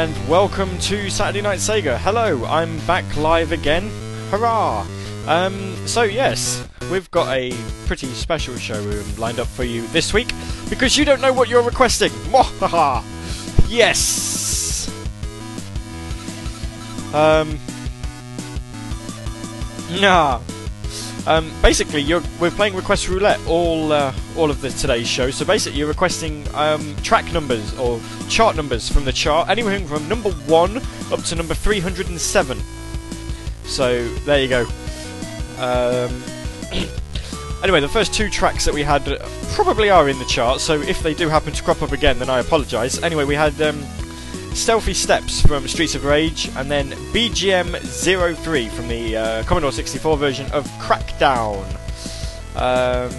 and welcome to Saturday Night Sega. Hello, I'm back live again. Hurrah! Um, so yes, we've got a pretty special show lined up for you this week because you don't know what you're requesting. Mwahaha! Yes! Um, nah. Um, basically, we're playing Request Roulette all uh, all of the today's show. So basically, you're requesting um, track numbers or chart numbers from the chart, anything from number one up to number 307. So there you go. Um, anyway, the first two tracks that we had probably are in the chart. So if they do happen to crop up again, then I apologise. Anyway, we had. Stealthy Steps from Streets of Rage, and then BGM 03 from the uh, Commodore 64 version of Crackdown. Um,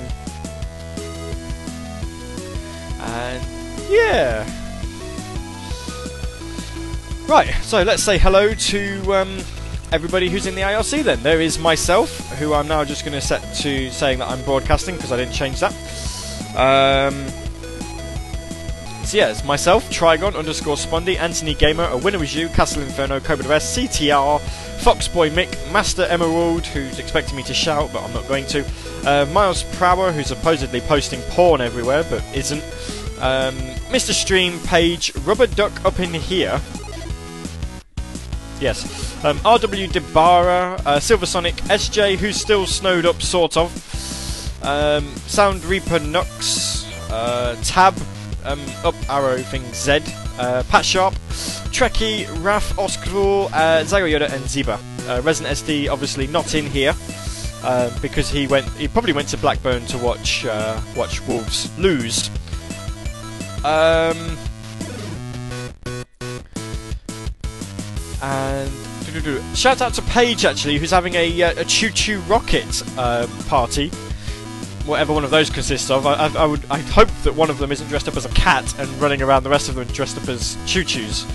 and yeah. Right, so let's say hello to um, everybody who's in the IRC then. There is myself, who I'm now just going to set to saying that I'm broadcasting because I didn't change that. Um, yeah, myself, Trigon underscore Spondy, Anthony Gamer, A Winner Was You, Castle Inferno, Cobra West, CTR, Foxboy Mick, Master Emerald, who's expecting me to shout, but I'm not going to, uh, Miles Prower, who's supposedly posting porn everywhere, but isn't, um, Mr. Stream, Page, Rubber Duck up in here, yes, um, RW Debara, uh, Silver Sonic, SJ, who's still snowed up, sort of, um, Sound Reaper Nux, uh, Tab, um, up arrow thing Z, uh, Pat Sharp, Trekkie, Raf, Oscar, uh, Zago Yoda, and Ziba. Uh, Resident SD obviously not in here uh, because he went. He probably went to Blackburn to watch uh, watch Wolves lose. Um, and shout out to Paige actually, who's having a, uh, a ChuChu Rocket uh, party whatever one of those consists of. I, I, I, would I hope that one of them isn't dressed up as a cat and running around the rest of them dressed up as choo choos.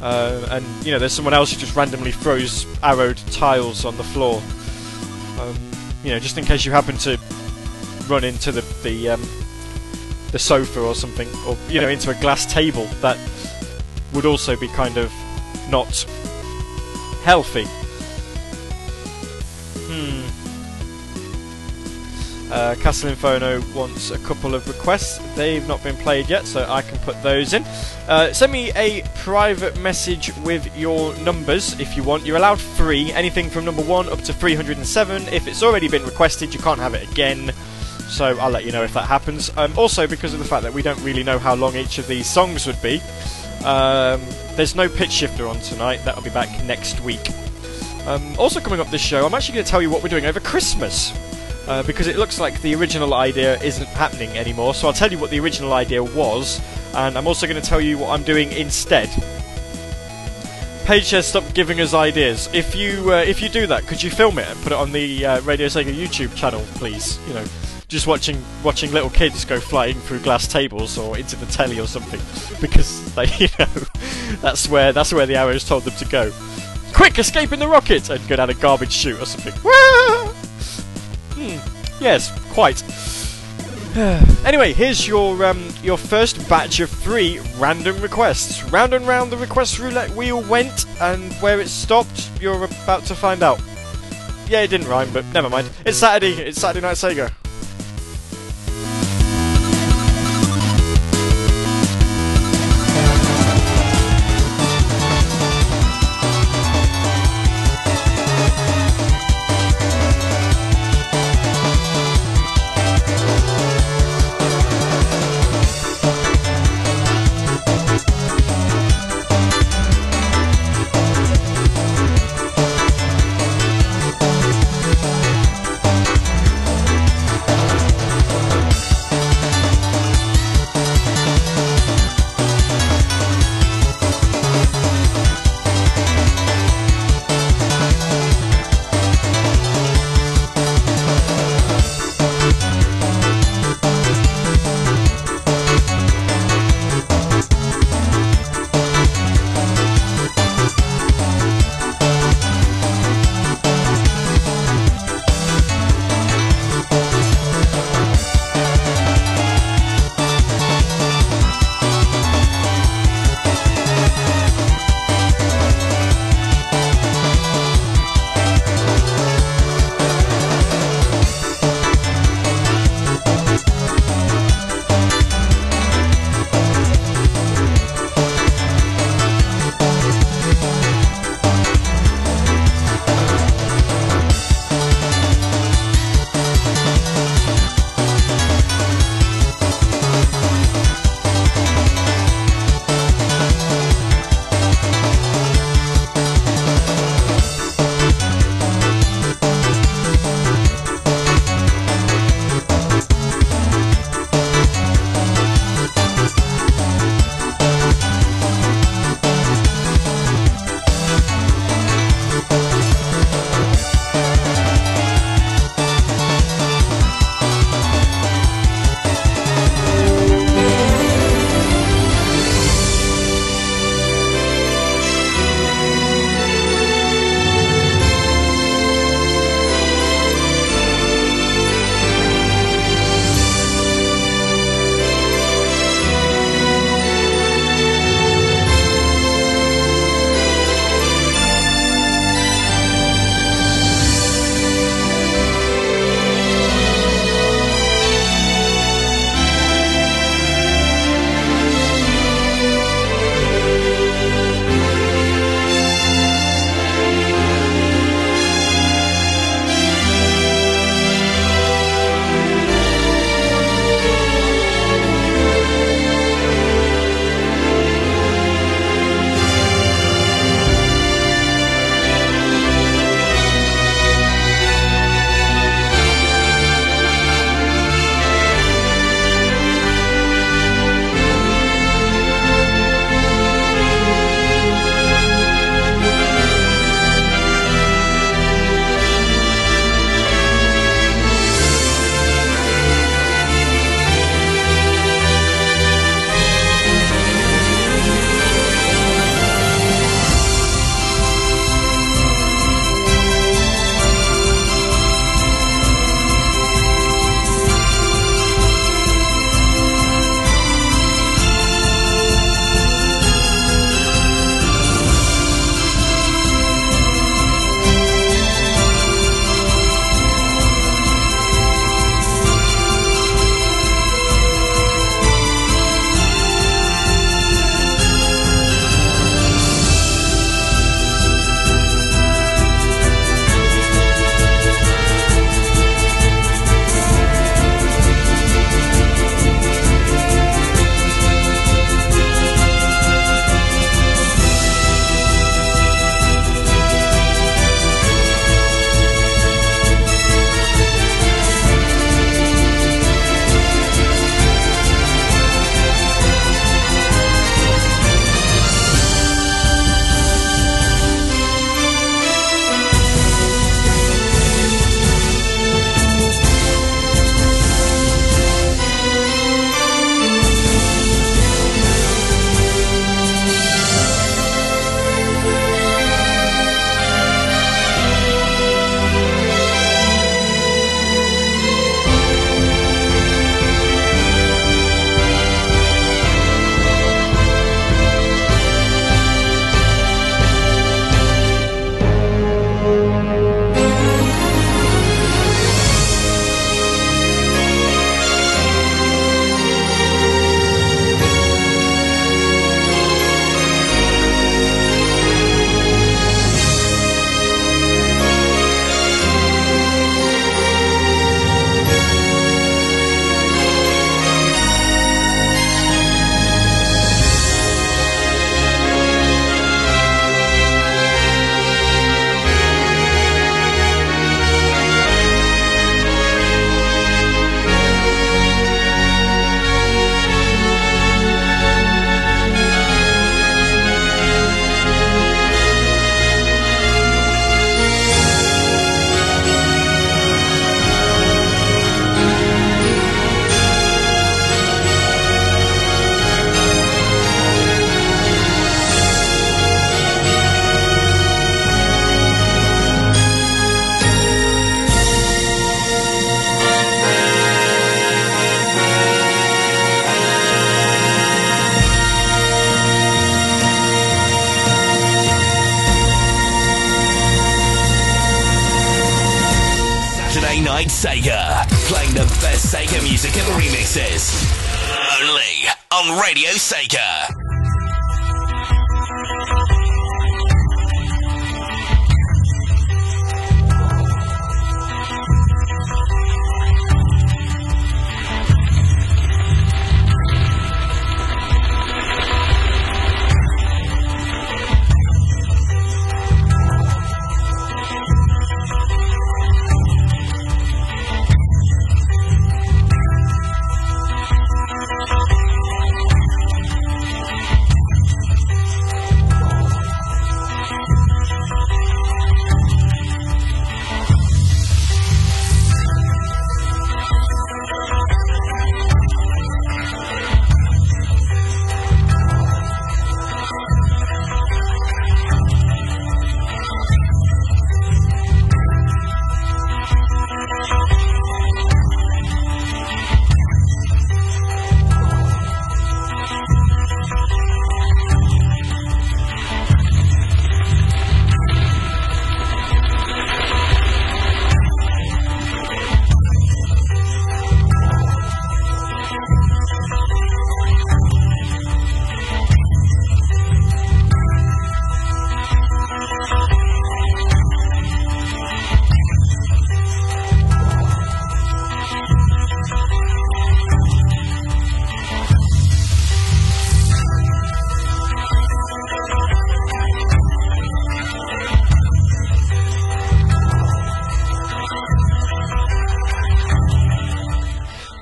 Uh, and you know, there's someone else who just randomly throws arrowed tiles on the floor. Um, you know, just in case you happen to run into the the um, the sofa or something, or you know, into a glass table. That would also be kind of not healthy. Hmm. Uh, Castle Inferno wants a couple of requests. They've not been played yet, so I can put those in. Uh, send me a private message with your numbers if you want. You're allowed three, anything from number one up to 307. If it's already been requested, you can't have it again. So I'll let you know if that happens. Um, also, because of the fact that we don't really know how long each of these songs would be, um, there's no pitch shifter on tonight. That'll be back next week. Um, also coming up this show, I'm actually going to tell you what we're doing over Christmas uh, because it looks like the original idea isn't happening anymore. So I'll tell you what the original idea was, and I'm also going to tell you what I'm doing instead. Page has stopped giving us ideas. If you uh, if you do that, could you film it and put it on the uh, Radio Sega YouTube channel, please? You know, just watching watching little kids go flying through glass tables or into the telly or something, because they, you know, that's where that's where the arrows told them to go. Quick, escape in the rocket and go down a garbage chute or something. Hmm. Yes, quite. anyway, here's your um, your first batch of three random requests. Round and round the request roulette wheel went, and where it stopped, you're about to find out. Yeah, it didn't rhyme, but never mind. It's Saturday. It's Saturday Night Sega.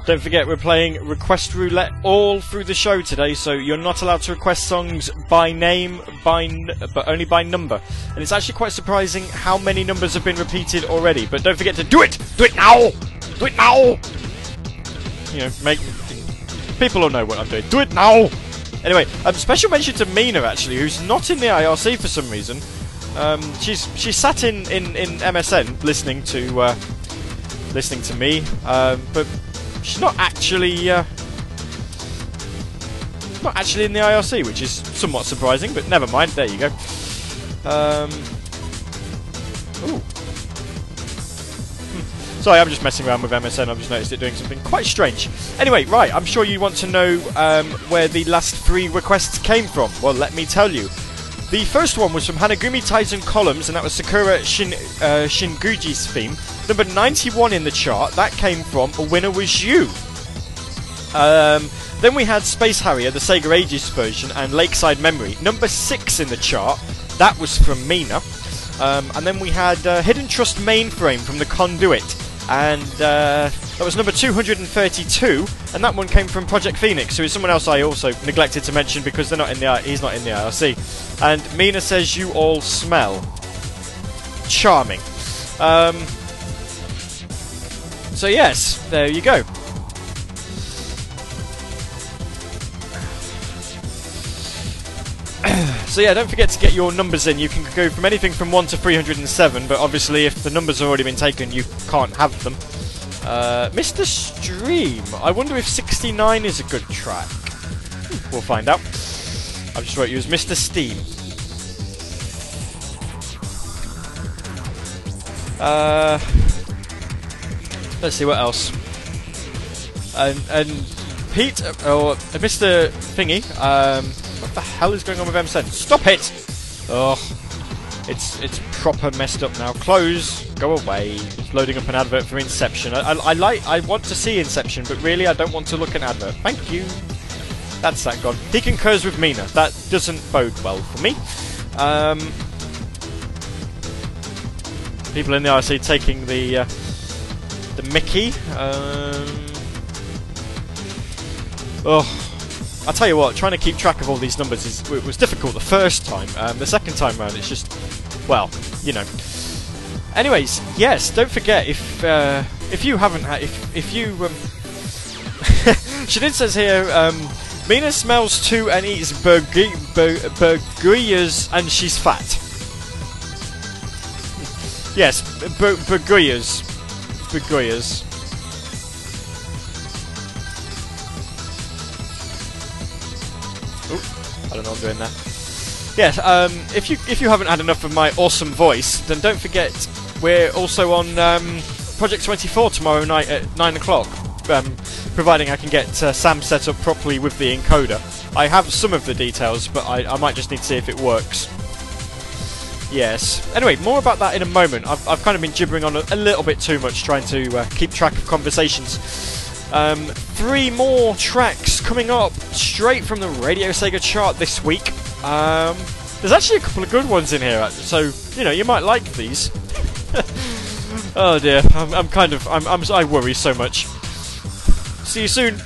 Don't forget, we're playing Request Roulette all through the show today, so you're not allowed to request songs by name, by n- but only by number. And it's actually quite surprising how many numbers have been repeated already. But don't forget to do it! Do it now! Do it now! You know, make people will know what I'm doing. Do it now! Anyway, um, special mention to Mina actually, who's not in the IRC for some reason. Um, she's she's sat in, in, in MSN listening to uh, listening to me, um, but she's not actually uh, not actually in the IRC, which is somewhat surprising. But never mind. There you go. Um, ooh. Hmm. Sorry, I'm just messing around with MSN. I've just noticed it doing something quite strange. Anyway, right, I'm sure you want to know um, where the last three requests came from. Well, let me tell you. The first one was from Hanagumi Taisen Columns, and that was Sakura Shin, uh, Shinguji's theme. Number 91 in the chart, that came from A Winner Was You. Um, then we had Space Harrier, the Sega Ages version, and Lakeside Memory. Number 6 in the chart, that was from Mina. Um, and then we had uh, Hidden Trust Mainframe from the Conduit, and uh, that was number 232, and that one came from Project Phoenix, who is someone else I also neglected to mention because they're not in the he's not in the IRC. And Mina says you all smell charming. Um, so yes, there you go. so yeah, don't forget to get your numbers in. You can go from anything from 1 to 307, but obviously if the numbers have already been taken, you can't have them. Uh, Mr. Stream, I wonder if 69 is a good track. We'll find out. I've just wrote you as Mr. Steam. Uh, let's see what else. And, and Pete, uh, or uh, Mr. Thingy, um, what the hell is going on with MSN? Stop it! Ugh. It's it's proper messed up now. Close. Go away. It's loading up an advert for Inception. I, I, I, like. I want to see Inception, but really, I don't want to look at an advert. Thank you. That's that gone. He concurs with Mina. That doesn't bode well for me. Um, people in the IRC taking the uh, the Mickey. Um, oh. I'll tell you what, trying to keep track of all these numbers is, it was difficult the first time. Um, the second time round, it's just, well, you know. Anyways, yes, don't forget if uh, if you haven't had if if you um, Shadid says here, um, Mina smells too and eats burgi- bur- and she's fat. yes, bur- burguyas. I don't know I'm doing there. Yes, um, if you if you haven't had enough of my awesome voice, then don't forget we're also on um, Project 24 tomorrow night at 9 o'clock, um, providing I can get uh, Sam set up properly with the encoder. I have some of the details, but I, I might just need to see if it works. Yes. Anyway, more about that in a moment. I've, I've kind of been gibbering on a, a little bit too much trying to uh, keep track of conversations. Um, three more tracks coming up straight from the Radio Sega chart this week. Um, there's actually a couple of good ones in here, so you know you might like these. oh dear, I'm, I'm kind of I'm, I'm I worry so much. See you soon.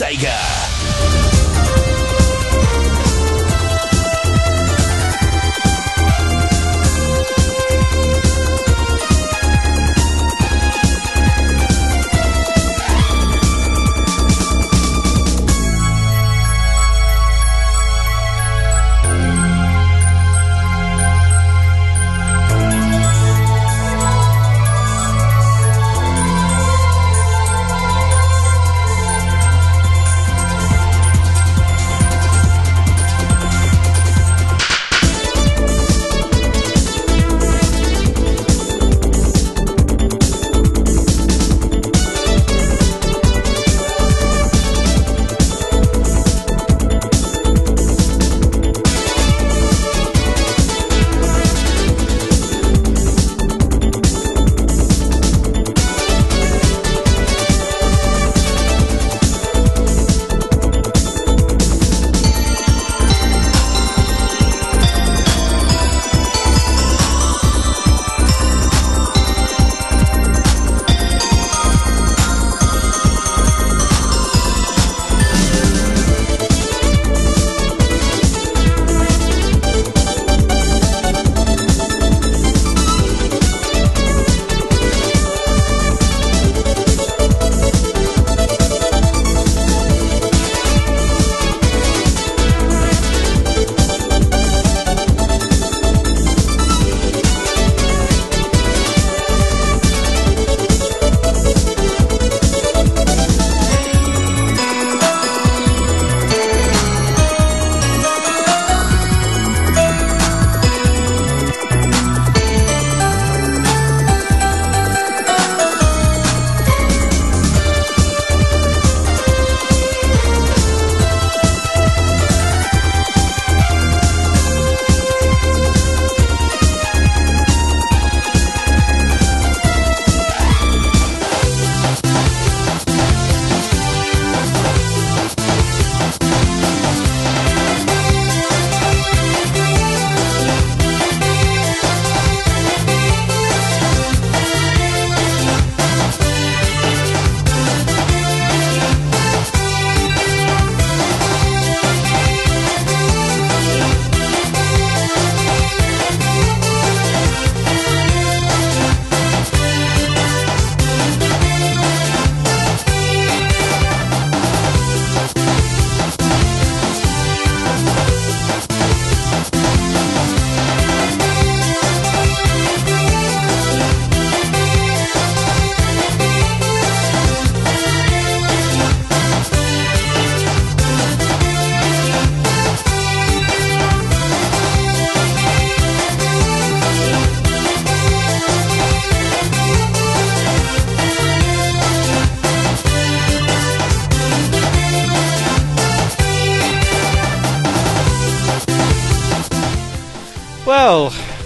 Sega.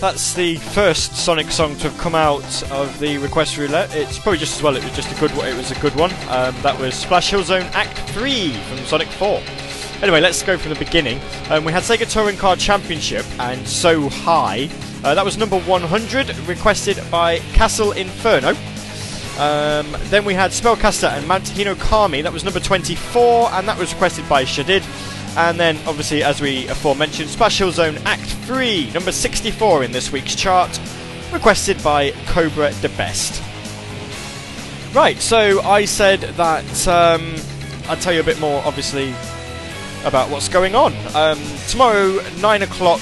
That's the first Sonic song to have come out of the request roulette. It's probably just as well. It was just a good. It was a good one. Um, that was Splash Hill Zone Act Three from Sonic Four. Anyway, let's go from the beginning. Um, we had Sega Touring Car Championship and So High. Uh, that was number 100, requested by Castle Inferno. Um, then we had Spellcaster and Mount Hino Kami. That was number 24, and that was requested by Shadid. And then, obviously, as we aforementioned, Splash Hill Zone Act 3, number 64 in this week's chart, requested by Cobra the Best. Right, so I said that um, I'd tell you a bit more, obviously, about what's going on. Um, tomorrow, 9 o'clock,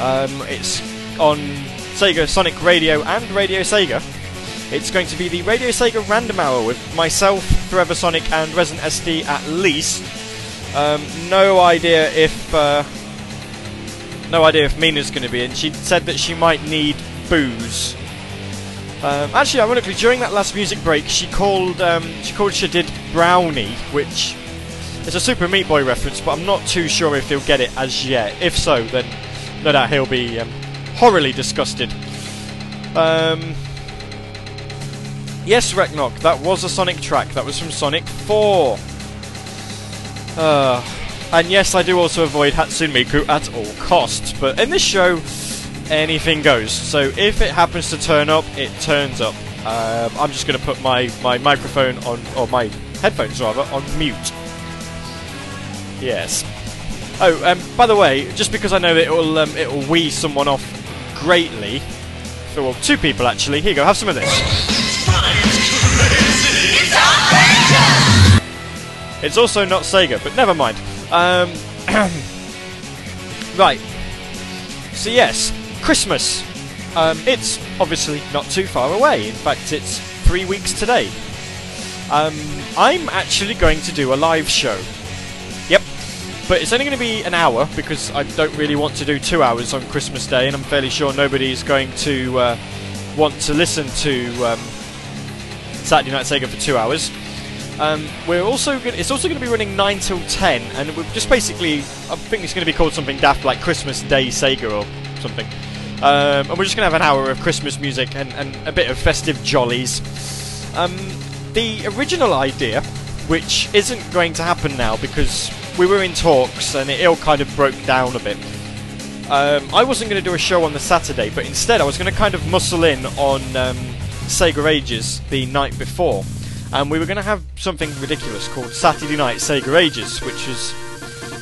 um, it's on Sega Sonic Radio and Radio Sega. It's going to be the Radio Sega Random Hour with myself, Forever Sonic, and Resident SD at least. Um, no idea if uh, no idea if Mina's going to be in. She said that she might need booze. Um, actually, ironically, during that last music break, she called um, she called Shadid Brownie, which is a Super Meat Boy reference, but I'm not too sure if he'll get it as yet. If so, then no doubt he'll be um, horribly disgusted. Um, yes, Reknok, that was a Sonic track. That was from Sonic 4. Uh, and yes, I do also avoid Hatsune Miku at all costs, but in this show, anything goes. So if it happens to turn up, it turns up. Um, I'm just going to put my, my microphone on, or my headphones rather, on mute. Yes. Oh, um, by the way, just because I know that it'll um, it'll wee someone off greatly, for well, two people actually. Here you go, have some of this. It's also not Sega, but never mind. Um, right. So yes, Christmas. Um, it's obviously not too far away. In fact, it's three weeks today. Um, I'm actually going to do a live show. Yep. But it's only going to be an hour because I don't really want to do two hours on Christmas Day, and I'm fairly sure nobody's going to uh, want to listen to um, Saturday Night Sega for two hours. Um, we're also gonna, it's also going to be running nine till ten, and we're just basically I think it's going to be called something daft like Christmas Day Sega or something. Um, and we're just going to have an hour of Christmas music and, and a bit of festive jollies. Um, the original idea, which isn't going to happen now because we were in talks and it all kind of broke down a bit. Um, I wasn't going to do a show on the Saturday, but instead I was going to kind of muscle in on um, Sega Ages the night before. And we were going to have something ridiculous called Saturday Night Sega Ages, which is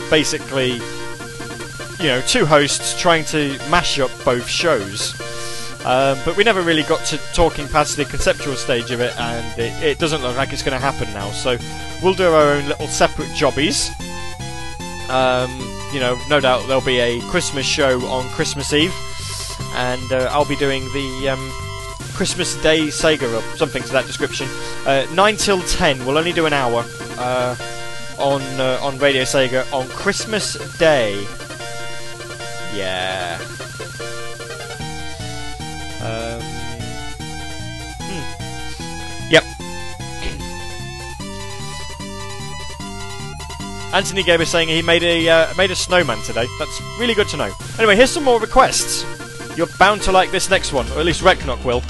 basically, you know, two hosts trying to mash up both shows. Um, but we never really got to talking past the conceptual stage of it, and it, it doesn't look like it's going to happen now. So we'll do our own little separate jobbies. Um, you know, no doubt there'll be a Christmas show on Christmas Eve, and uh, I'll be doing the um, Christmas Day Sega or something to that description. Uh, 9 till 10, we'll only do an hour uh, on uh, on Radio Sega on Christmas Day. Yeah. Um, hmm. Yep. Anthony Gabe is saying he made a uh, made a snowman today. That's really good to know. Anyway, here's some more requests. You're bound to like this next one, or at least Reknok will.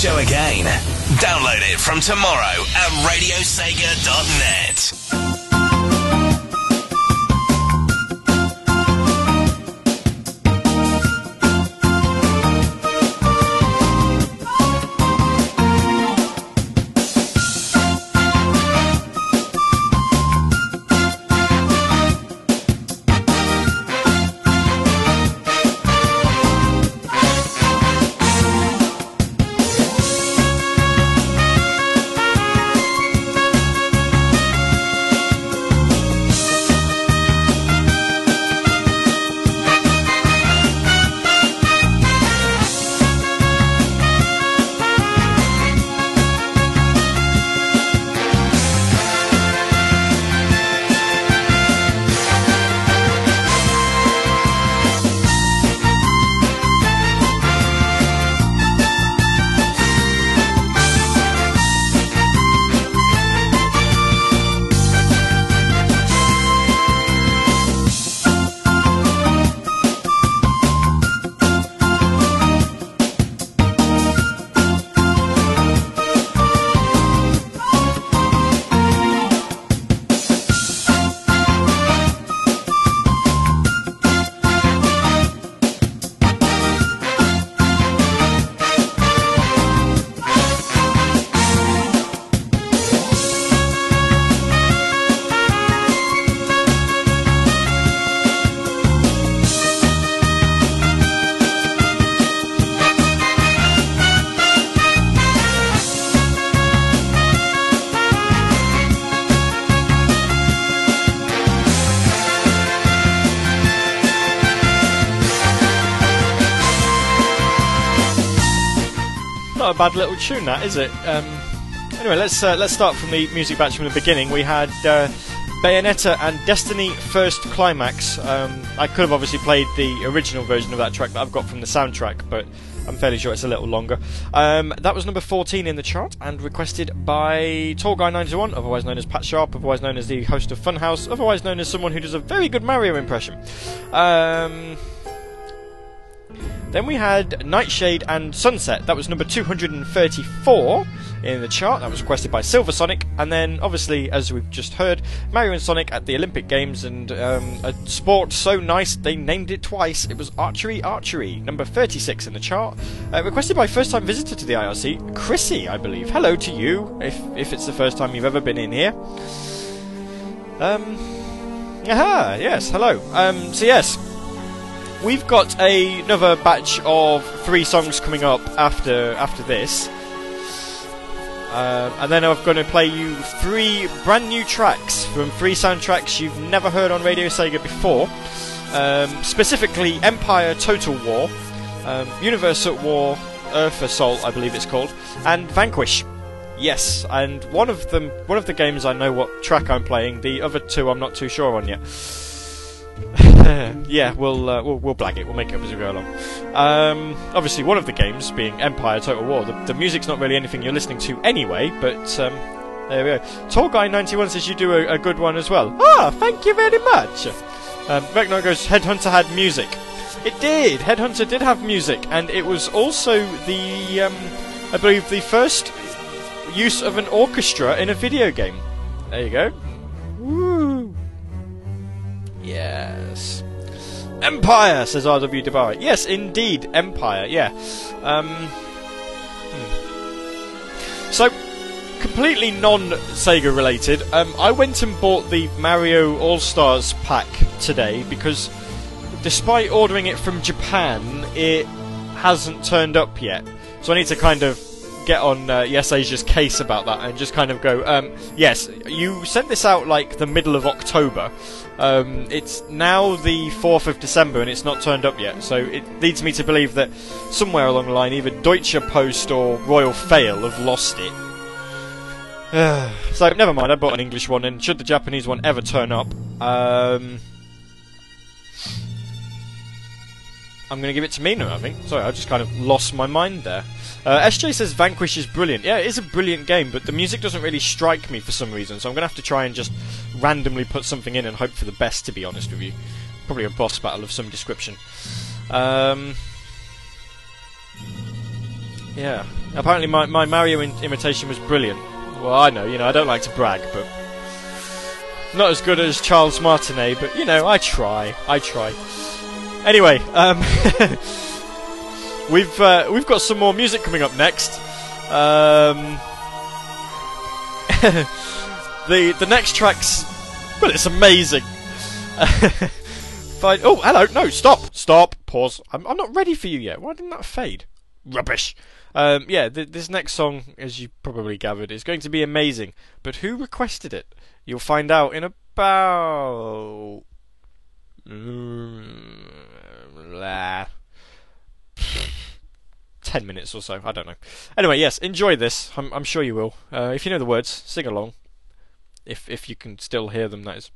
Show again, download it from tomorrow A bad little tune, that is it? Um, anyway, let's uh, let's start from the music batch from the beginning. We had uh, Bayonetta and Destiny First Climax. Um, I could have obviously played the original version of that track that I've got from the soundtrack, but I'm fairly sure it's a little longer. Um, that was number 14 in the chart and requested by Tall Guy 91, otherwise known as Pat Sharp, otherwise known as the host of Funhouse, otherwise known as someone who does a very good Mario impression. Um, then we had Nightshade and Sunset. That was number 234 in the chart. That was requested by Silver Sonic. And then, obviously, as we've just heard, Mario and Sonic at the Olympic Games and um, a sport so nice they named it twice. It was Archery Archery, number 36 in the chart. Uh, requested by first time visitor to the IRC, Chrissy, I believe. Hello to you, if, if it's the first time you've ever been in here. Um, aha, yes, hello. Um, so, yes, we've got a, another batch of three songs coming up after after this. Um, and then I'm going to play you three brand new tracks from three soundtracks you've never heard on Radio Sega before. Um, specifically, Empire Total War, um, Universe at War, Earth Assault, I believe it's called, and Vanquish. Yes, and one of them, one of the games I know what track I'm playing. The other two I'm not too sure on yet. yeah, we'll, uh, we'll we'll blag it. We'll make it up as we go along. Um, obviously, one of the games being Empire Total War. The, the music's not really anything you're listening to anyway, but um, there we go. Tall Guy 91 says you do a, a good one as well. Ah, thank you very much. Um, goes, Headhunter had music. It did. Headhunter did have music, and it was also the, um, I believe, the first use of an orchestra in a video game. There you go. Woo. Yes. Empire, says R.W. Debar. Yes, indeed, Empire, yeah. Um, hmm. So, completely non Sega related, um, I went and bought the Mario All Stars pack today because despite ordering it from Japan, it hasn't turned up yet. So I need to kind of get on uh, YesAsia's case about that and just kind of go, um, yes, you sent this out like the middle of October. Um, it's now the 4th of December and it's not turned up yet, so it leads me to believe that somewhere along the line, either Deutsche Post or Royal Fail have lost it. so, never mind, I bought an English one, and should the Japanese one ever turn up, um, I'm going to give it to Mina, I think. Sorry, I just kind of lost my mind there. Uh, SJ says Vanquish is brilliant. Yeah, it is a brilliant game, but the music doesn't really strike me for some reason, so I'm going to have to try and just randomly put something in and hope for the best, to be honest with you. Probably a boss battle of some description. Um, Yeah. Apparently, my, my Mario in- imitation was brilliant. Well, I know, you know, I don't like to brag, but. Not as good as Charles Martinet, but, you know, I try. I try. Anyway, um. we've, uh, we've got some more music coming up next. Um. the, the next track's. Well, it's amazing. Fine. Oh, hello. No, stop. Stop. Pause. I'm, I'm not ready for you yet. Why didn't that fade? Rubbish. Um, yeah, th- this next song, as you probably gathered, is going to be amazing. But who requested it? You'll find out in about. Mm, Ten minutes or so. I don't know. Anyway, yes, enjoy this. I'm, I'm sure you will. Uh, if you know the words, sing along. If if you can still hear them, that is.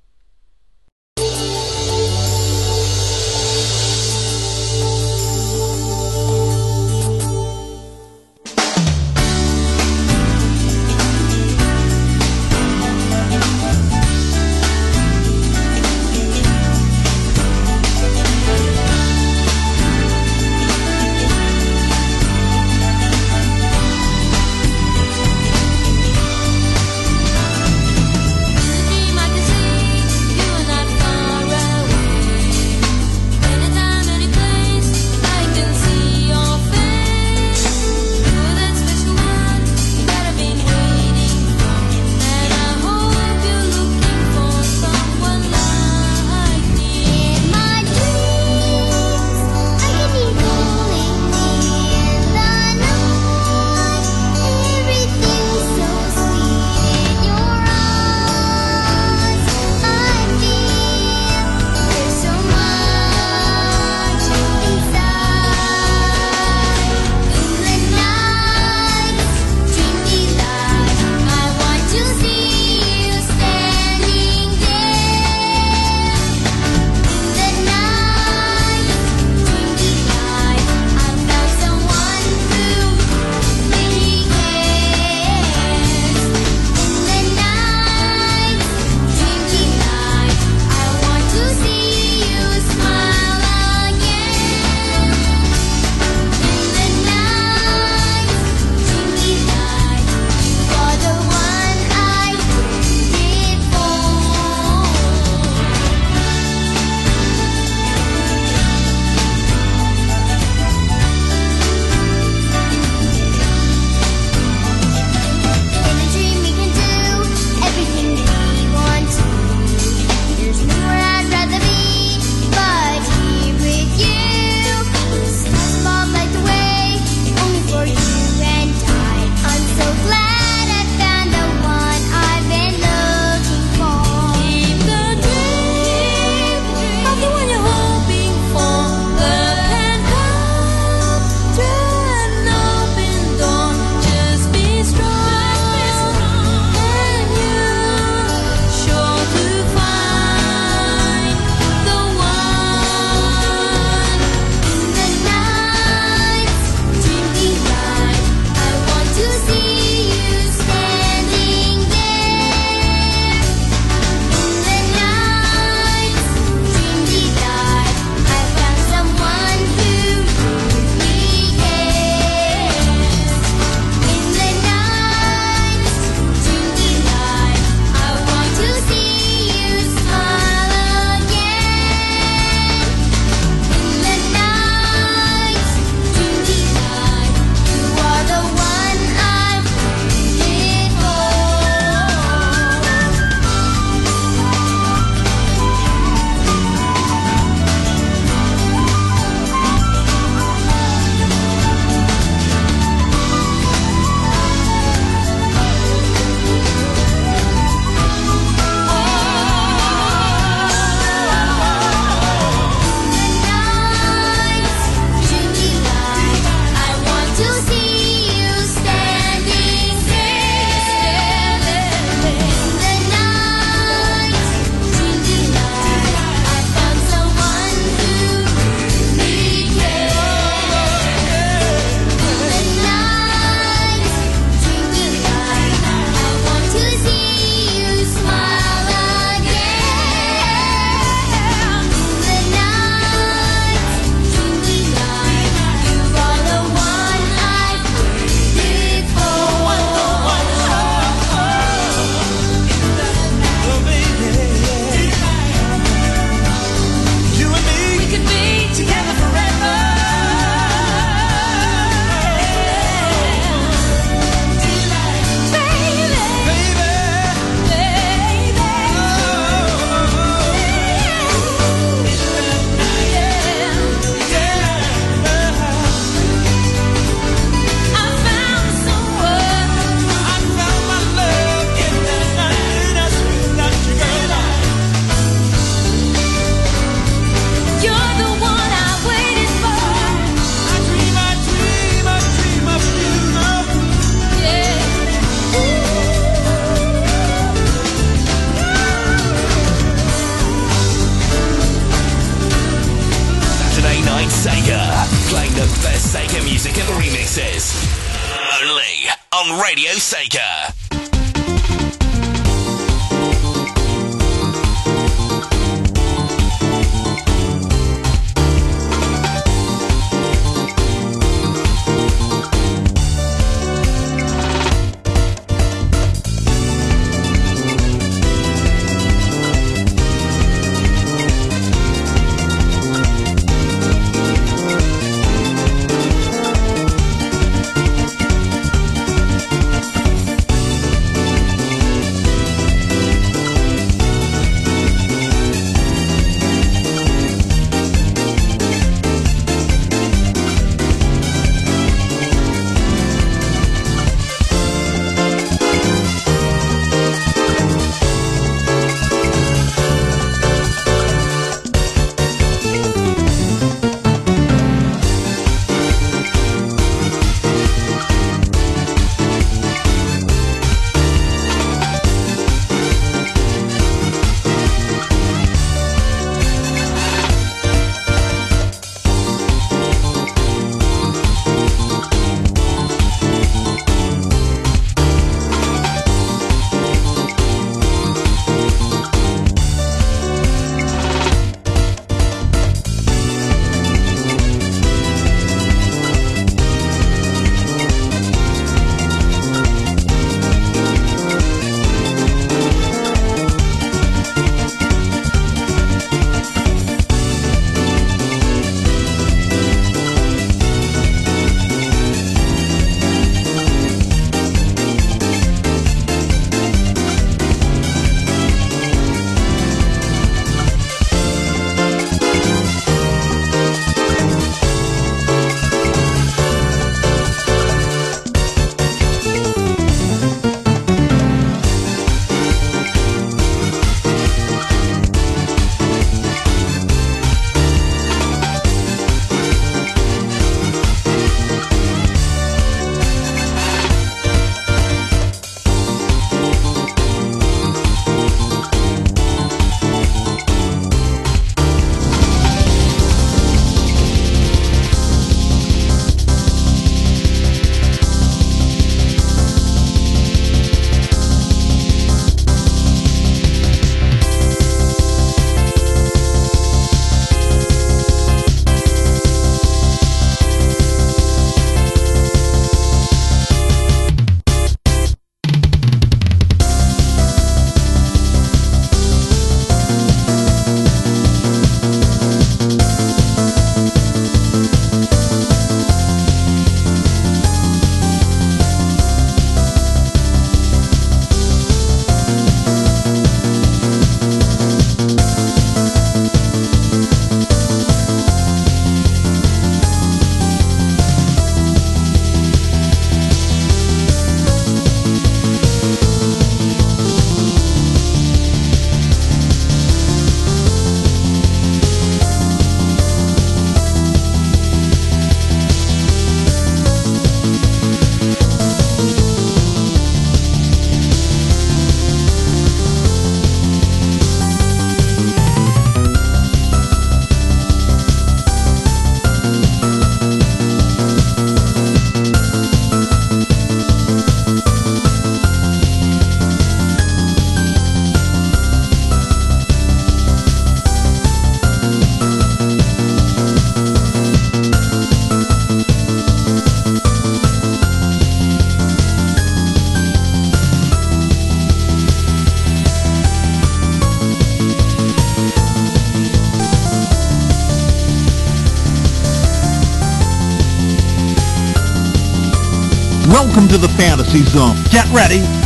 The Fantasy Zone. Get ready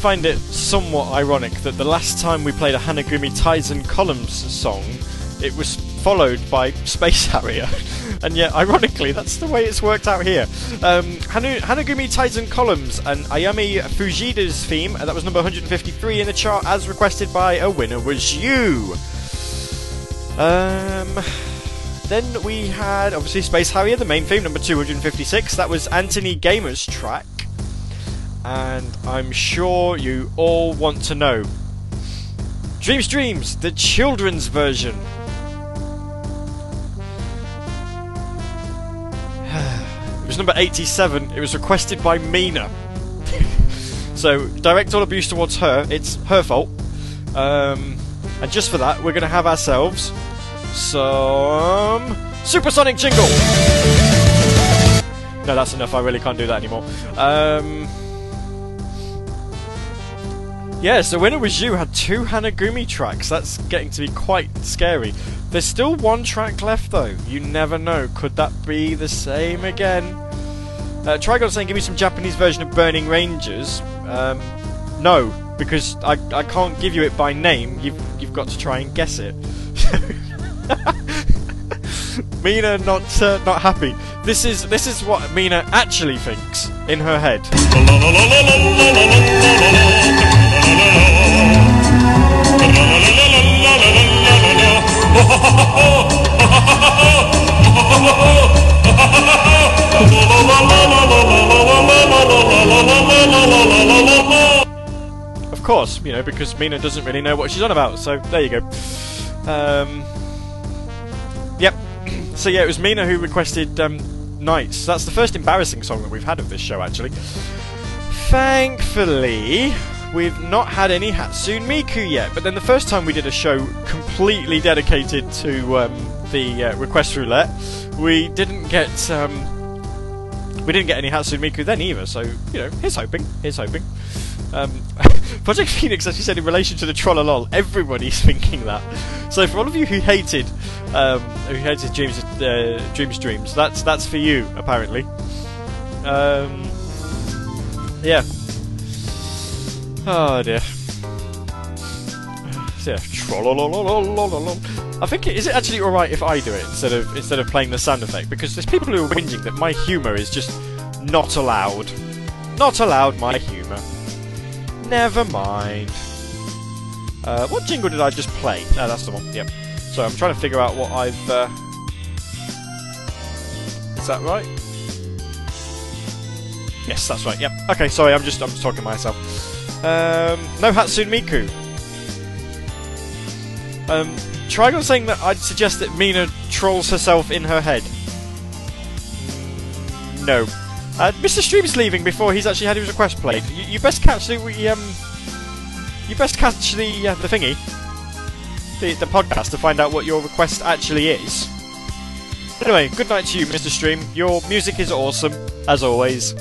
find it somewhat ironic that the last time we played a Hanagumi Taisen Columns song, it was followed by Space Harrier? and yet, ironically, that's the way it's worked out here. Um, Hanu- Hanagumi Taisen Columns and Ayame Fujieda's theme, uh, that was number 153 in the chart as requested by A Winner Was You. Um, then we had, obviously, Space Harrier, the main theme, number 256. That was Anthony Gamer's track I'm sure you all want to know. Dreams Dreams, the children's version. it was number 87. It was requested by Mina. so, direct all abuse towards her. It's her fault. Um, and just for that, we're going to have ourselves some supersonic jingle. No, that's enough. I really can't do that anymore. Um, yeah, so When It Was You had two Hanagumi tracks. That's getting to be quite scary. There's still one track left though. You never know. Could that be the same again? Uh, Trigon saying, give me some Japanese version of Burning Rangers. Um, no, because I, I can't give you it by name. You've, you've got to try and guess it. Mina not uh, not happy. This is this is what Mina actually thinks in her head. Of course, you know, because Mina doesn't really know what she's on about, so there you go. Um, yep. so yeah, it was Mina who requested um, Nights. That's the first embarrassing song that we've had of this show, actually. Thankfully, we've not had any Hatsune Miku yet, but then the first time we did a show completely dedicated to um, the uh, request roulette, we didn't get um, we didn't get any Hatsune Miku then either. So you know, here's hoping. Here's hoping. Um, Project Phoenix actually said in relation to the Trollolol, everybody's thinking that. So for all of you who hated um, who hated Dreams uh, Dreams Dreams, that's that's for you apparently. Um, yeah. Oh dear. Yeah. I think is it actually all right if I do it instead of instead of playing the sound effect because there's people who are whinging that my humour is just not allowed. Not allowed my humour. Never mind. Uh, what jingle did I just play? No, that's the one. Yep. So I'm trying to figure out what I've. Uh... Is that right? Yes, that's right. Yep. Okay. Sorry, I'm just I'm just talking to myself. Um, no Hatsune Miku. Um, Trigon saying that I'd suggest that Mina trolls herself in her head. No. Uh, Mr. Stream's leaving before he's actually had his request played. You, you best catch the um. You best catch the uh, the thingy, the the podcast to find out what your request actually is. Anyway, good night to you, Mr. Stream. Your music is awesome, as always.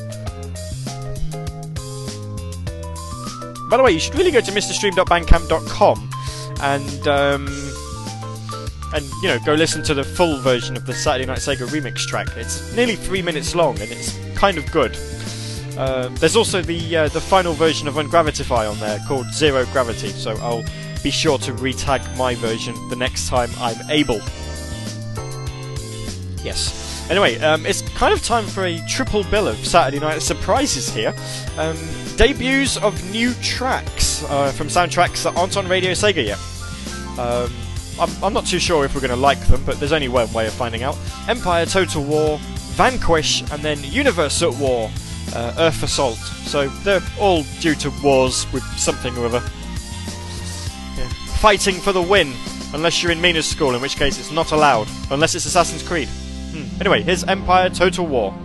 By the way, you should really go to mrstream.bandcamp.com and um, and you know go listen to the full version of the Saturday Night Sega remix track. It's nearly three minutes long and it's kind of good. Uh, there's also the uh, the final version of Ungravitify on there called Zero Gravity, so I'll be sure to retag my version the next time I'm able. Yes. Anyway, um, it's kind of time for a triple bill of Saturday Night Surprises here. Um, debuts of new tracks uh, from soundtracks that aren't on Radio Sega yet. Um, I'm, I'm, not too sure if we're going to like them, but there's only one way of finding out. Empire Total War, Vanquish, and then Universe at War, uh, Earth Assault. So they're all due to wars with something or other. Yeah. Fighting for the win, unless you're in Mina's school, in which case it's not allowed, unless it's Assassin's Creed. Hmm. Anyway, here's Empire Total War.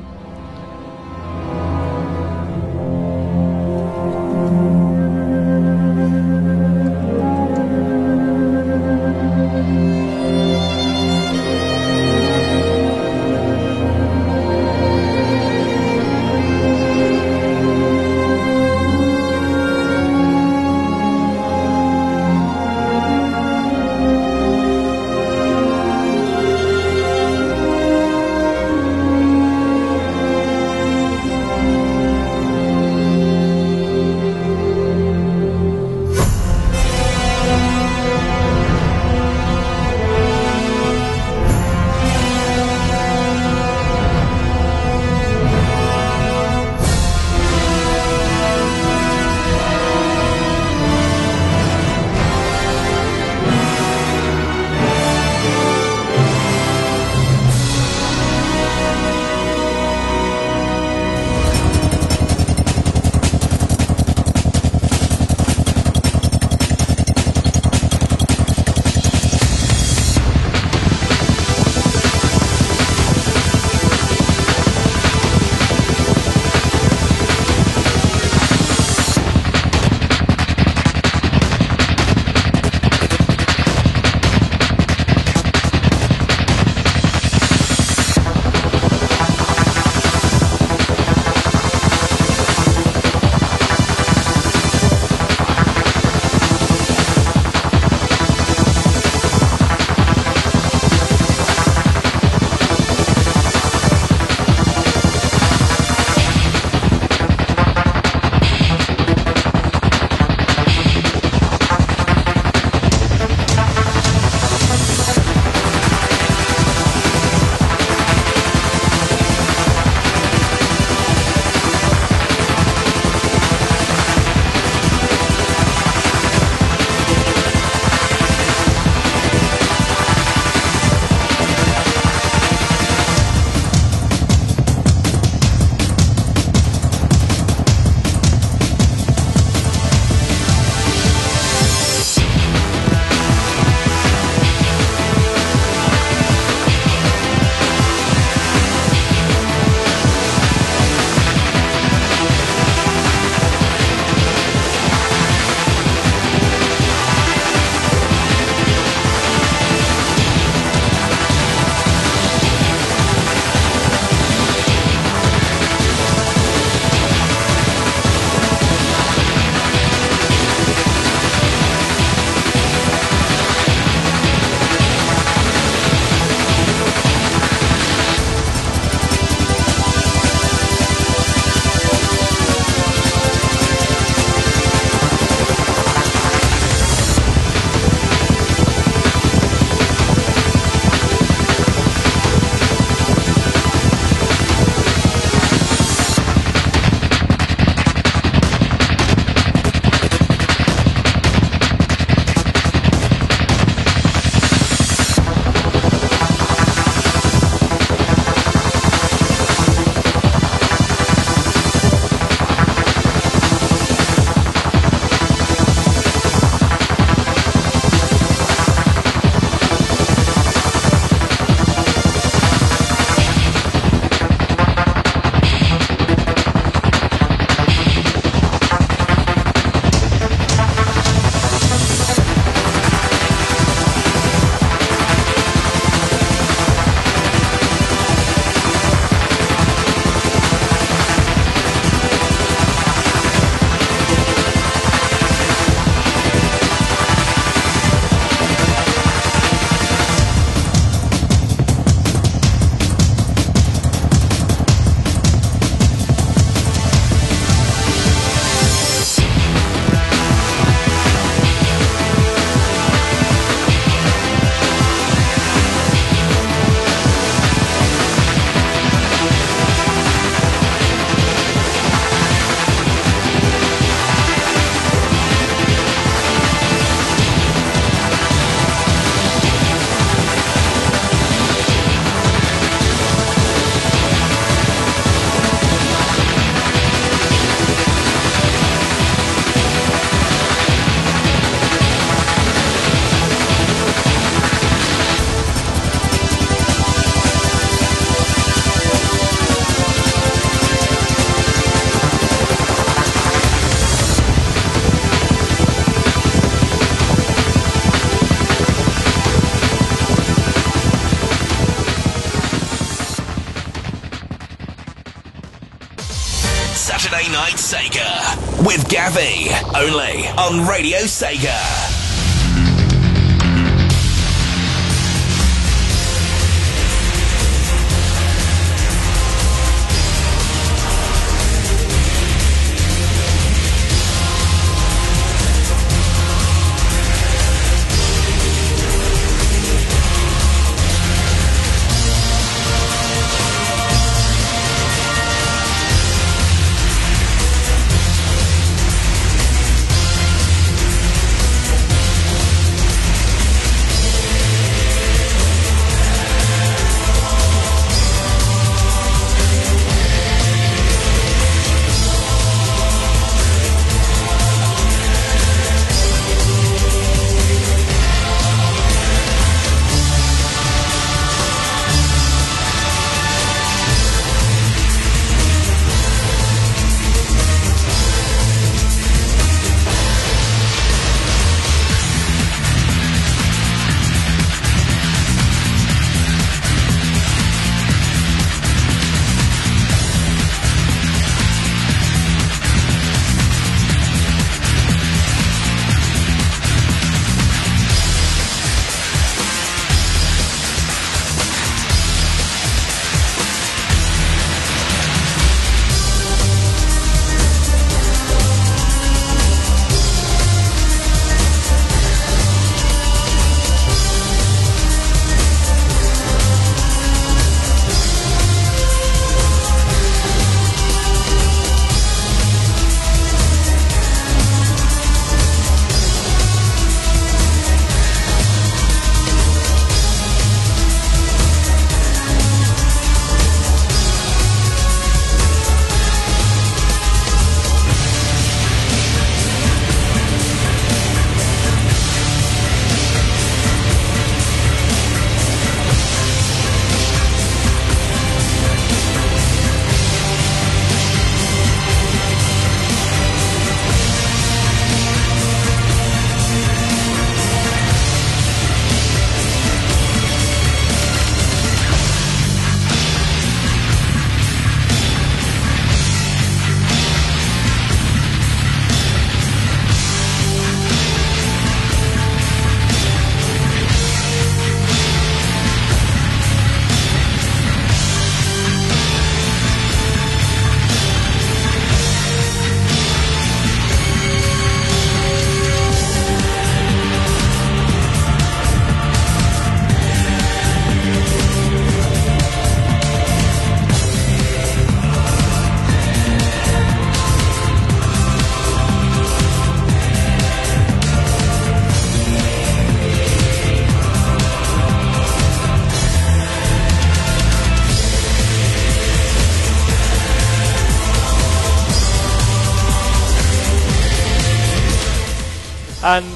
Sega with Gavi, only on Radio Sega.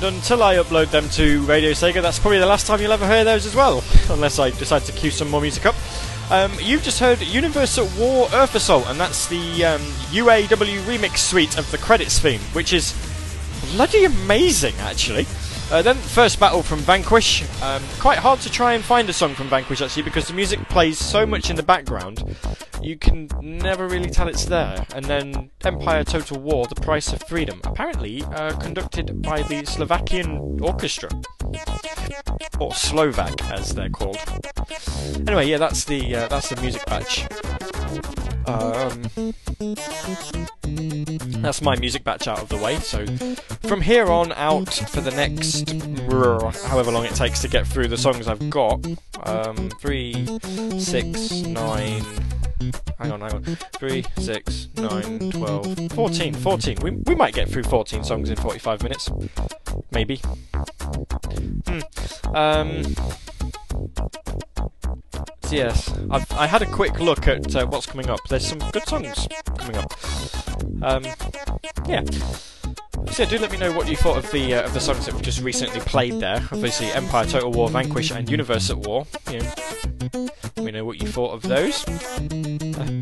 Until I upload them to Radio Sega, that's probably the last time you'll ever hear those as well, unless I decide to cue some more music up. Um, you've just heard Universe at War Earth Assault, and that's the um, UAW remix suite of the credits theme, which is bloody amazing, actually. Uh, then first battle from Vanquish. Um, quite hard to try and find a song from Vanquish actually because the music plays so much in the background, you can never really tell it's there. And then Empire Total War: The Price of Freedom, apparently uh, conducted by the Slovakian Orchestra, or Slovak as they're called. Anyway, yeah, that's the uh, that's the music batch. Um, that's my music batch out of the way. So from here on out for the next however long it takes to get through the songs I've got, um, three, six, nine. Hang on, hang on. 3, 6, 9, 12, 14. 14. We, we might get through 14 songs in 45 minutes. Maybe. Hmm. Um, yes, I've, I had a quick look at uh, what's coming up. There's some good songs coming up. Um, yeah. So yeah, do let me know what you thought of the uh, of the songs that we just recently played there. Obviously, Empire, Total War, Vanquish, and Universe at War. You know, let me know what you thought of those. Uh,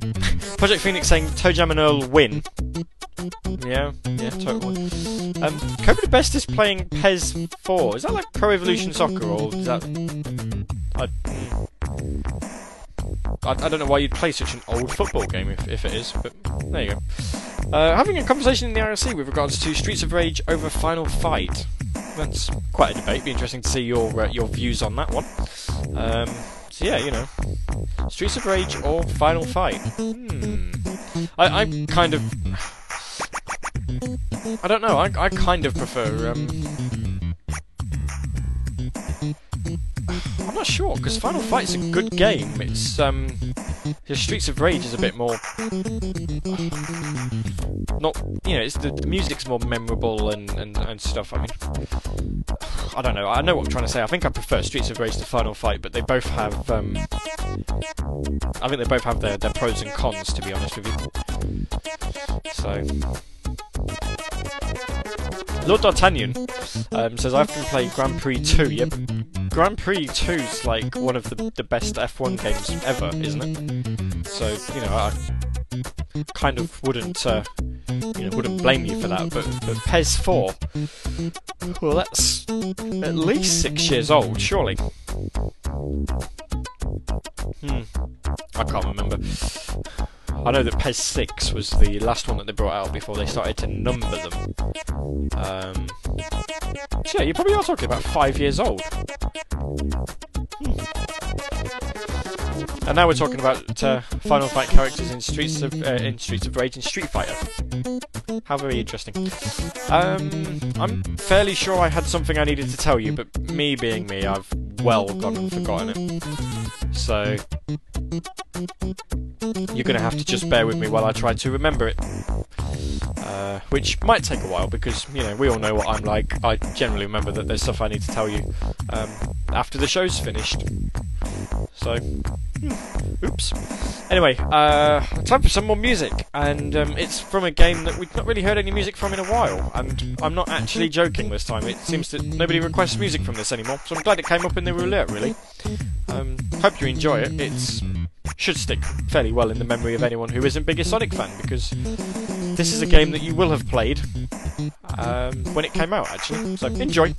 Project Phoenix saying ToeJam and Earl win. Yeah, yeah, Total totally. Um, Cobra Best is playing PES 4. Is that like Pro Evolution Soccer or is that? I, I, I don't know why you'd play such an old football game if, if it is, but there you go. Uh, having a conversation in the IRC with regards to Streets of Rage over Final Fight. That's quite a debate. Be interesting to see your uh, your views on that one. Um, so yeah, you know, Streets of Rage or Final Fight. Hmm. I, I'm kind of. I don't know. I, I kind of prefer. Um, I'm not sure because Final Fight's a good game. It's um, the Streets of Rage is a bit more not you know it's the, the music's more memorable and, and, and stuff. I mean, I don't know. I know what I'm trying to say. I think I prefer Streets of Rage to Final Fight, but they both have um, I think they both have their, their pros and cons. To be honest with you, so. Lord D'Artagnan um, says, I've been playing Grand Prix 2. Yep. Grand Prix 2 is like one of the, the best F1 games ever, isn't it? So, you know, I kind of wouldn't, uh, you know, wouldn't blame you for that. But, but PES 4, well, that's at least six years old, surely. Hmm. I can't remember. I know that PES 6 was the last one that they brought out before they started to number them. Um, so yeah, you probably are talking about five years old. And now we're talking about uh, Final Fight characters in Streets of uh, in Streets of Rage and Street Fighter. How very interesting. Um, I'm fairly sure I had something I needed to tell you, but me being me, I've well gone and forgotten it. So you're going to have to just bear with me while I try to remember it. Uh, which might take a while because, you know, we all know what I'm like. I generally remember that there's stuff I need to tell you um, after the show's finished. So, hmm, oops. Anyway, uh, time for some more music, and um, it's from a game that we've not really heard any music from in a while, and I'm not actually joking this time. It seems that nobody requests music from this anymore, so I'm glad it came up in the roulette, really. Um, hope you enjoy it, it should stick fairly well in the memory of anyone who isn't big a Sonic fan because this is a game that you will have played um, when it came out, actually. So enjoy.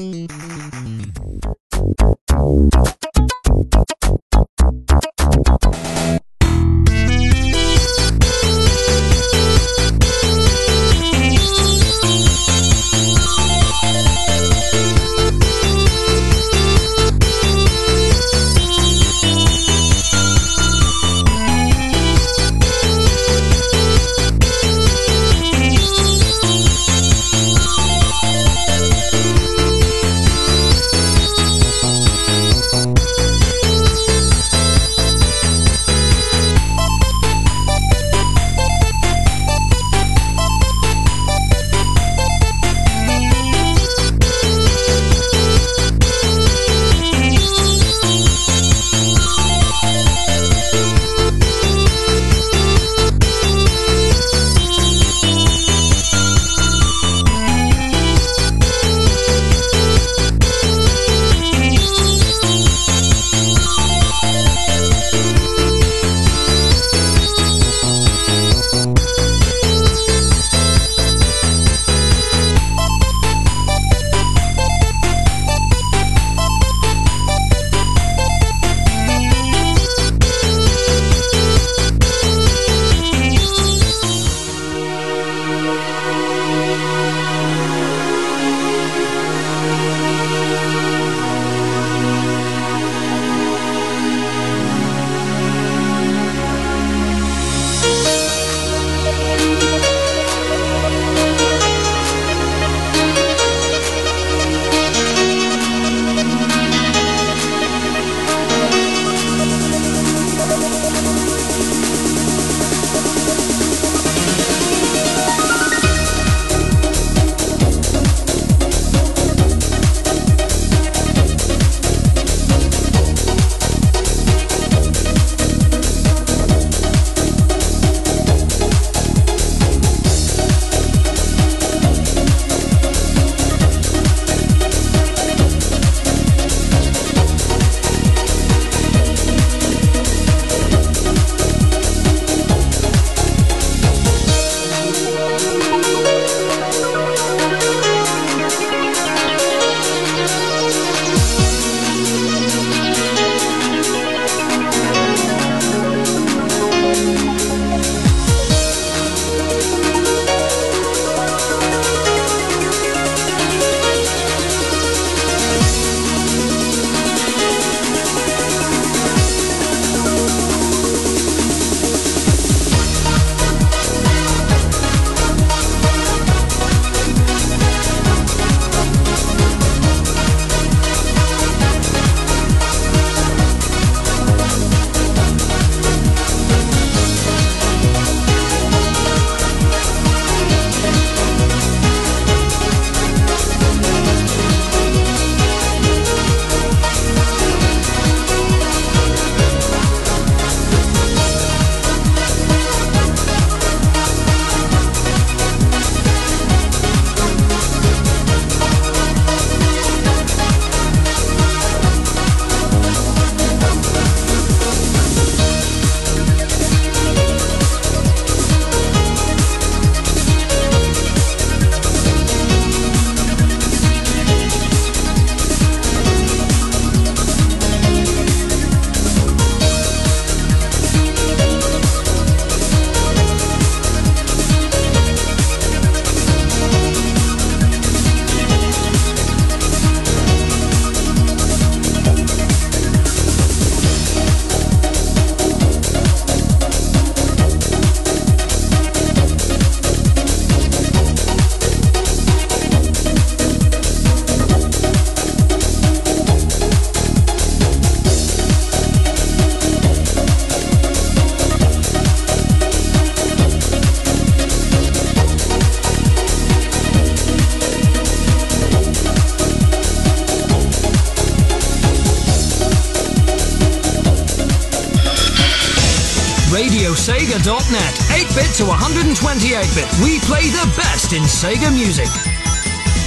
128-bit. We play the best in Sega music.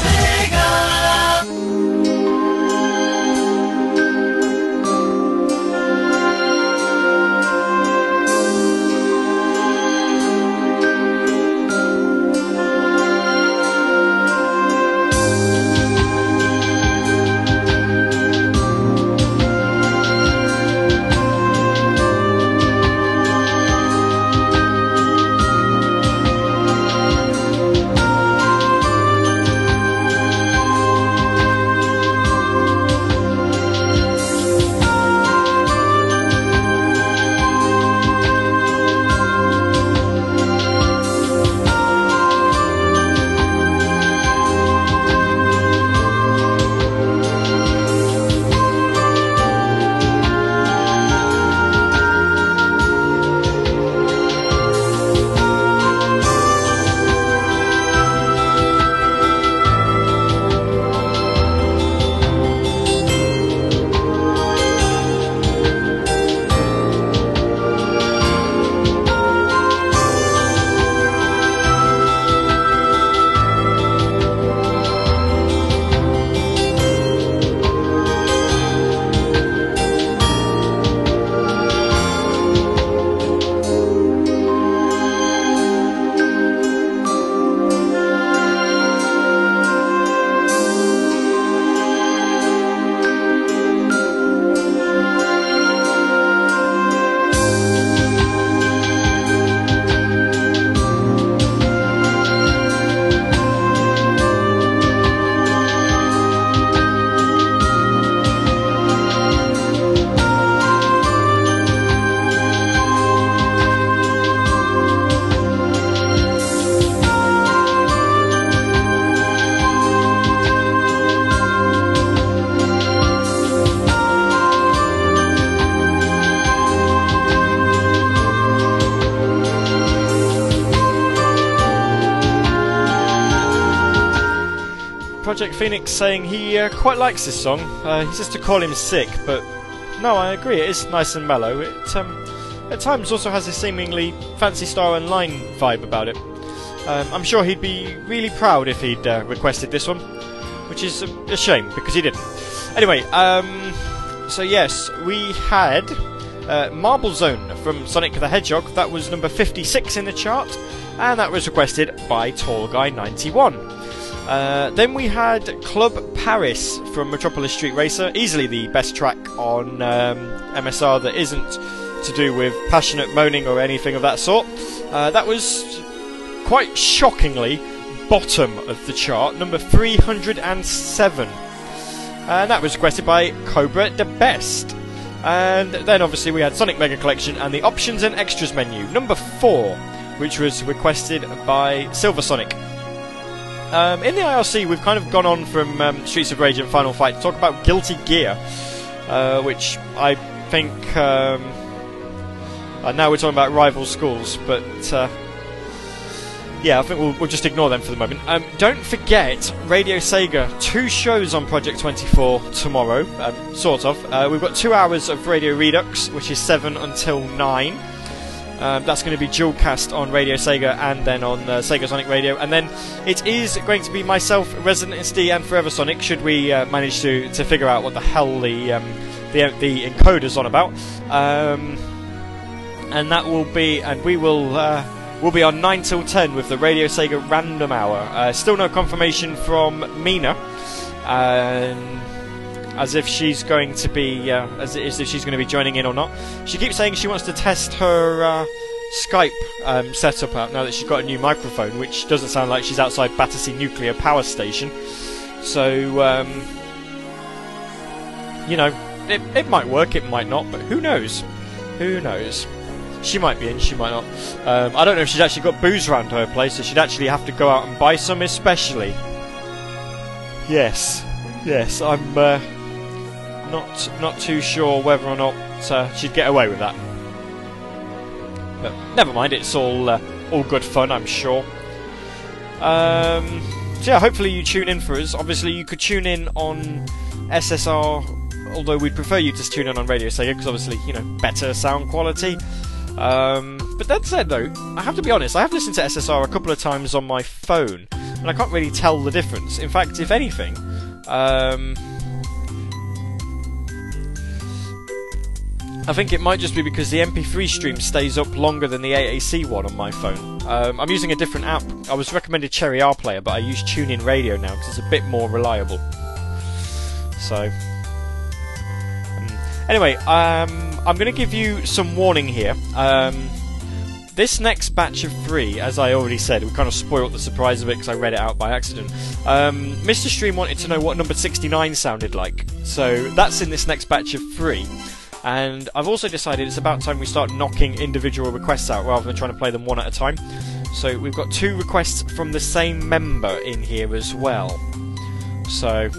Project Phoenix saying he uh, quite likes this song. Uh, he says to call him sick, but no, I agree. It is nice and mellow. It um, at times also has a seemingly Phantasy Star Online vibe about it. Um, I'm sure he'd be really proud if he'd uh, requested this one, which is a, a shame because he didn't. Anyway, um, so yes, we had uh, Marble Zone from Sonic the Hedgehog. That was number 56 in the chart, and that was requested by Tall Guy 91. Uh, then we had Club Paris from Metropolis Street Racer, easily the best track on um, MSR that isn't to do with passionate moaning or anything of that sort. Uh, that was quite shockingly bottom of the chart, number 307. And that was requested by Cobra the Best. And then obviously we had Sonic Mega Collection and the options and extras menu, number 4, which was requested by Silver Sonic. Um, in the IRC, we've kind of gone on from um, Streets of Rage and Final Fight to talk about Guilty Gear, uh, which I think. Um, uh, now we're talking about rival schools, but uh, yeah, I think we'll, we'll, just ignore them for the moment. Um, don't forget Radio Sega, two shows on Project 24 tomorrow, um, sort of. Uh, we've got two hours of Radio Redux, which is 7 until 9. Um, that's going to be dual cast on Radio Sega and then on uh, Sega Sonic Radio. And then it is going to be myself, Resident SD, and Forever Sonic. Should we uh, manage to, to figure out what the hell the um, the, the encoder's on about? Um, and that will be, and we will. Uh, We'll be on 9 till 10 with the Radio Sega Random Hour. Uh, still no confirmation from Mina. Um, as if she's going to be uh, as, as, if she's going to be joining in or not. She keeps saying she wants to test her uh, Skype um, setup out now that she's got a new microphone, which doesn't sound like she's outside Battersea Nuclear Power Station. So, um, you know, it, it might work, it might not, but who knows? Who knows? She might be in, she might not. Um, I don't know if she's actually got booze around her place, so she'd actually have to go out and buy some, especially. Yes, yes, I'm. Uh, not not too sure whether or not uh, she'd get away with that. But never mind, it's all uh, all good fun, I'm sure. Um, so yeah, hopefully you tune in for us. Obviously, you could tune in on SSR, although we'd prefer you to tune in on Radio Sega because obviously you know better sound quality. Um, but that said, though, I have to be honest. I have listened to SSR a couple of times on my phone, and I can't really tell the difference. In fact, if anything, um, I think it might just be because the MP3 stream stays up longer than the AAC one on my phone. Um, I'm using a different app. I was recommended Cherry R Player, but I use TuneIn Radio now because it's a bit more reliable. So, um, anyway, um, I'm going to give you some warning here. Um, this next batch of three, as I already said, we kind of spoiled the surprise of it because I read it out by accident. Um, Mr. Stream wanted to know what number 69 sounded like, so that's in this next batch of three. And I've also decided it's about time we start knocking individual requests out rather than trying to play them one at a time. So we've got two requests from the same member in here as well. So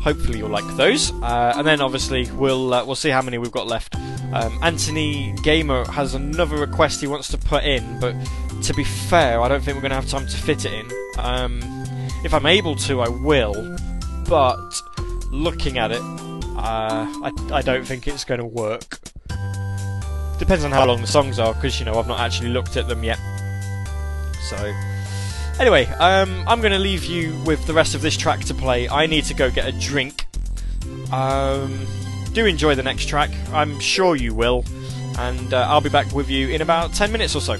hopefully you'll like those. Uh, and then obviously we'll uh, we'll see how many we've got left. Um, Anthony Gamer has another request he wants to put in, but to be fair, I don't think we're going to have time to fit it in. Um, if I'm able to, I will. But looking at it, uh, I, I don't think it's going to work. Depends on how long the songs are, because, you know, I've not actually looked at them yet. So, anyway, um, I'm going to leave you with the rest of this track to play. I need to go get a drink. Um, do enjoy the next track. I'm sure you will. And uh, I'll be back with you in about 10 minutes or so.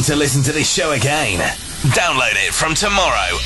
Want to listen to this show again? Download it from tomorrow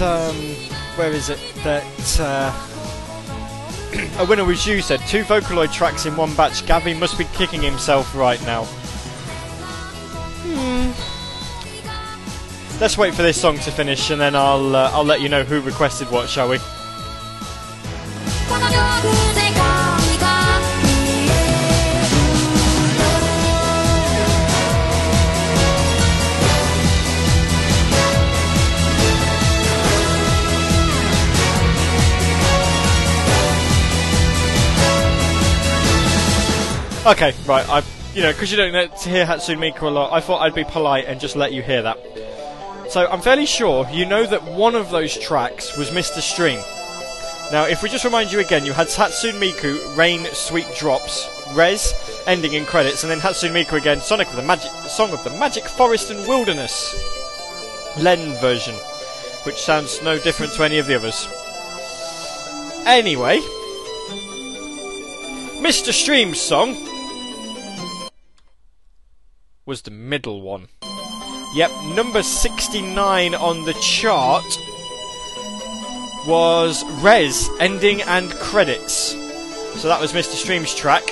um, where is it, that uh, a winner was you said two Vocaloid tracks in one batch. Gabby must be kicking himself right now. Hmm. Let's wait for this song to finish and then I'll uh, I'll let you know who requested what, shall we? Okay, right. I, you know, because you don't hear Hatsune Miku a lot, I thought I'd be polite and just let you hear that. So I'm fairly sure you know that one of those tracks was Mr. Stream. Now, if we just remind you again, you had Hatsune Miku, Rain, Sweet Drops, Rez, ending in credits, and then Hatsune Miku again, Sonic of the Magic, Song of the Magic Forest and Wilderness, Len version, which sounds no different to any of the others. Anyway, Mr. Stream's song was the middle one. Yep, number 69 on the chart was Rez, ending and credits. So that was Mr. Stream's track.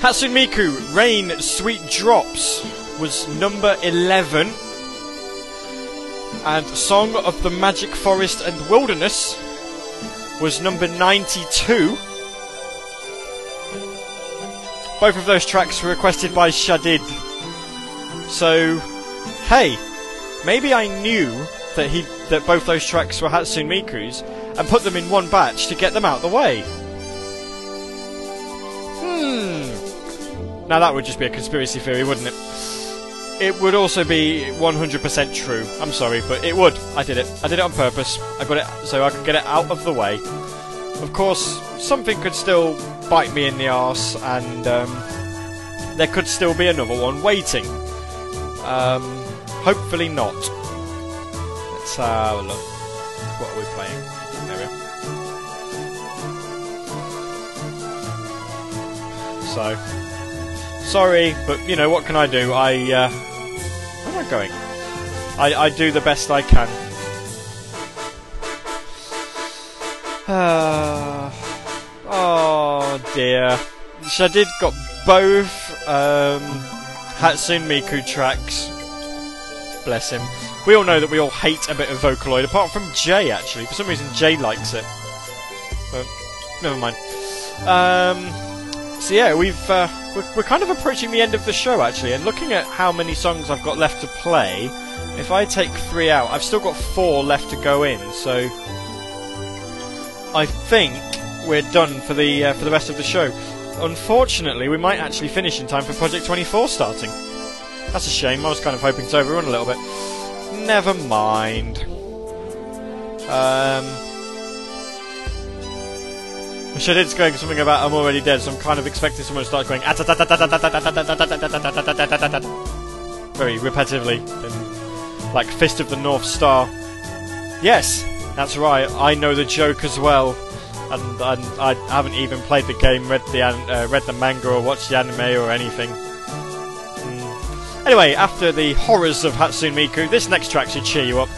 Hatsune Miku, Rain, Sweet Drops was number 11. And Song of the Magic Forest and Wilderness was number 92. Both of those tracks were requested by Shadid. So, hey, maybe I knew that he that both those tracks were Hatsune Miku's and put them in one batch to get them out of the way. Hmm. Now that would just be a conspiracy theory, wouldn't it? It would also be 100% true. I'm sorry, but it would. I did it. I did it on purpose. I got it so I could get it out of the way. Of course, something could still bite me in the arse, and um, there could still be another one waiting. Um, hopefully not. Let's have a look. What are we playing? There we are. So, sorry, but you know what can I do? I uh, where am I going? I, I do the best I can. Uh, oh dear. Shadid got both um, Hatsune Miku tracks. Bless him. We all know that we all hate a bit of Vocaloid, apart from Jay actually. For some reason, Jay likes it. But never mind. Um, so yeah, we've uh, we're, we're kind of approaching the end of the show actually, and looking at how many songs I've got left to play. If I take three out, I've still got four left to go in. So I think we're done for the uh, for the rest of the show. Unfortunately, we might actually finish in time for Project 24 starting. That's a shame. I was kind of hoping to overrun a little bit. Never mind. Um, Shadid's going something about I'm already dead, so I'm kind of expecting someone to start going very repetitively, like Fist of the North Star. Yes, that's right. I know the joke as well, and, and I haven't even played the game, read the uh, read the manga, or watched the anime or anything. Mm. Anyway, after the horrors of Hatsune Miku, this next track should cheer you up.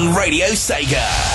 On Radio Sega.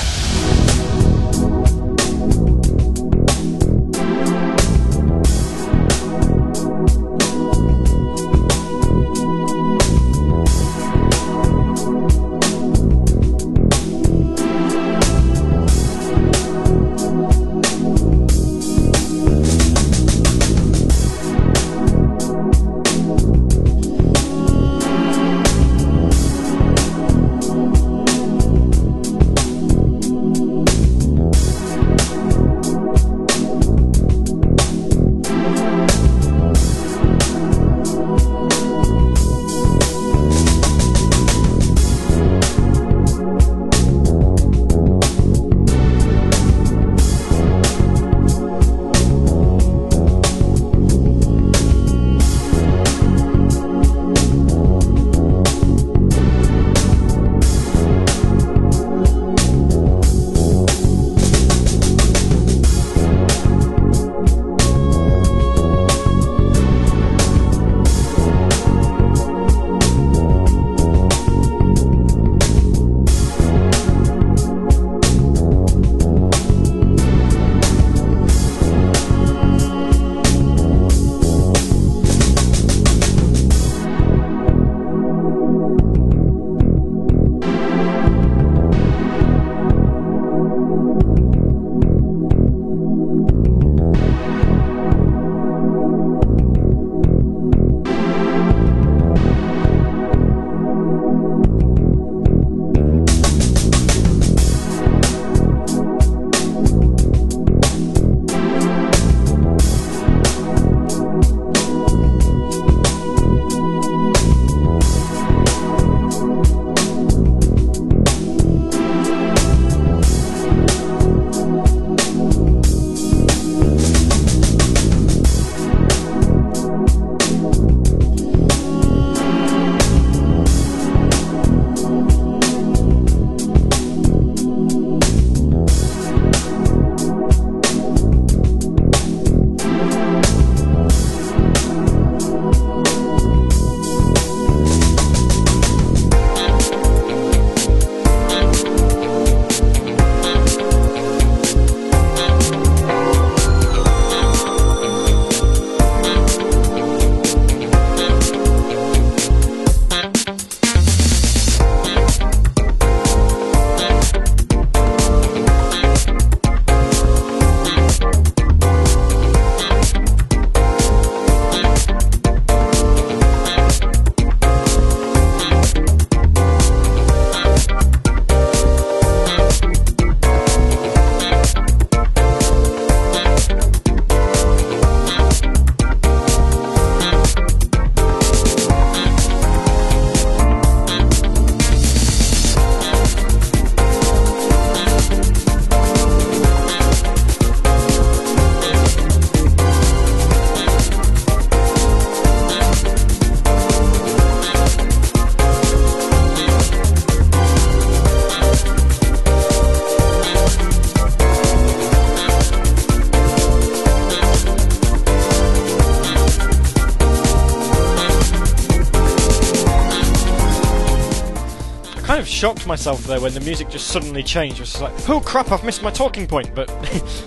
Shocked myself there when the music just suddenly changed. It was like, oh crap, I've missed my talking point, but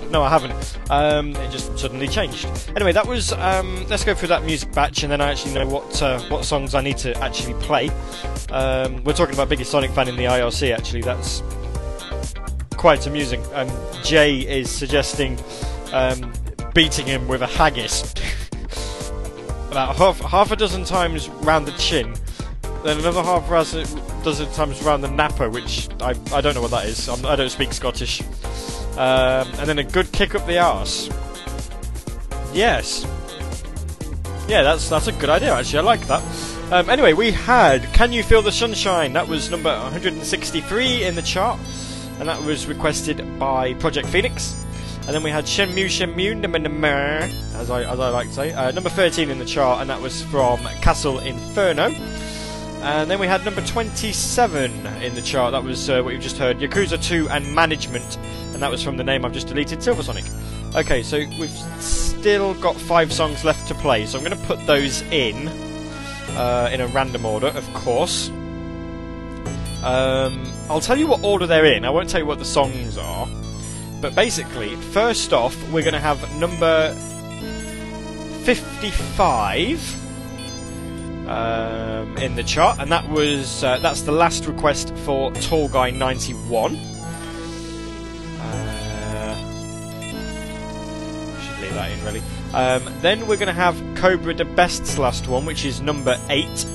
no, I haven't. Um, it just suddenly changed. Anyway, that was. Um, let's go through that music batch, and then I actually know what uh, what songs I need to actually play. Um, we're talking about biggest Sonic fan in the IRC. Actually, that's quite amusing. Um, Jay is suggesting um, beating him with a haggis about half half a dozen times round the chin, then another half dozen times around the napper, which I, I don't know what that is. I'm, I do not speak Scottish. Um, and then a good kick up the arse. Yes. Yeah, that's that's a good idea. Actually, I like that. Um, anyway, we had "Can You Feel the Sunshine?" That was number 163 in the chart, and that was requested by Project Phoenix. And then we had Shenmue Shenmue, as I as I like to say, uh, number 13 in the chart, and that was from Castle Inferno. And then we had number 27 in the chart. That was uh, what you've just heard Yakuza 2 and Management. And that was from the name I've just deleted, Silver Sonic. Okay, so we've still got five songs left to play. So I'm going to put those in. uh, in a random order, of course. Um, I'll tell you what order they're in. I won't tell you what the songs are. But basically, first off, we're going to have number 55 um, in the chart, and that was uh, that's the last request for Tall Guy 91. Uh, should leave that in really. Um, then we're going to have Cobra the Best's last one, which is number eight.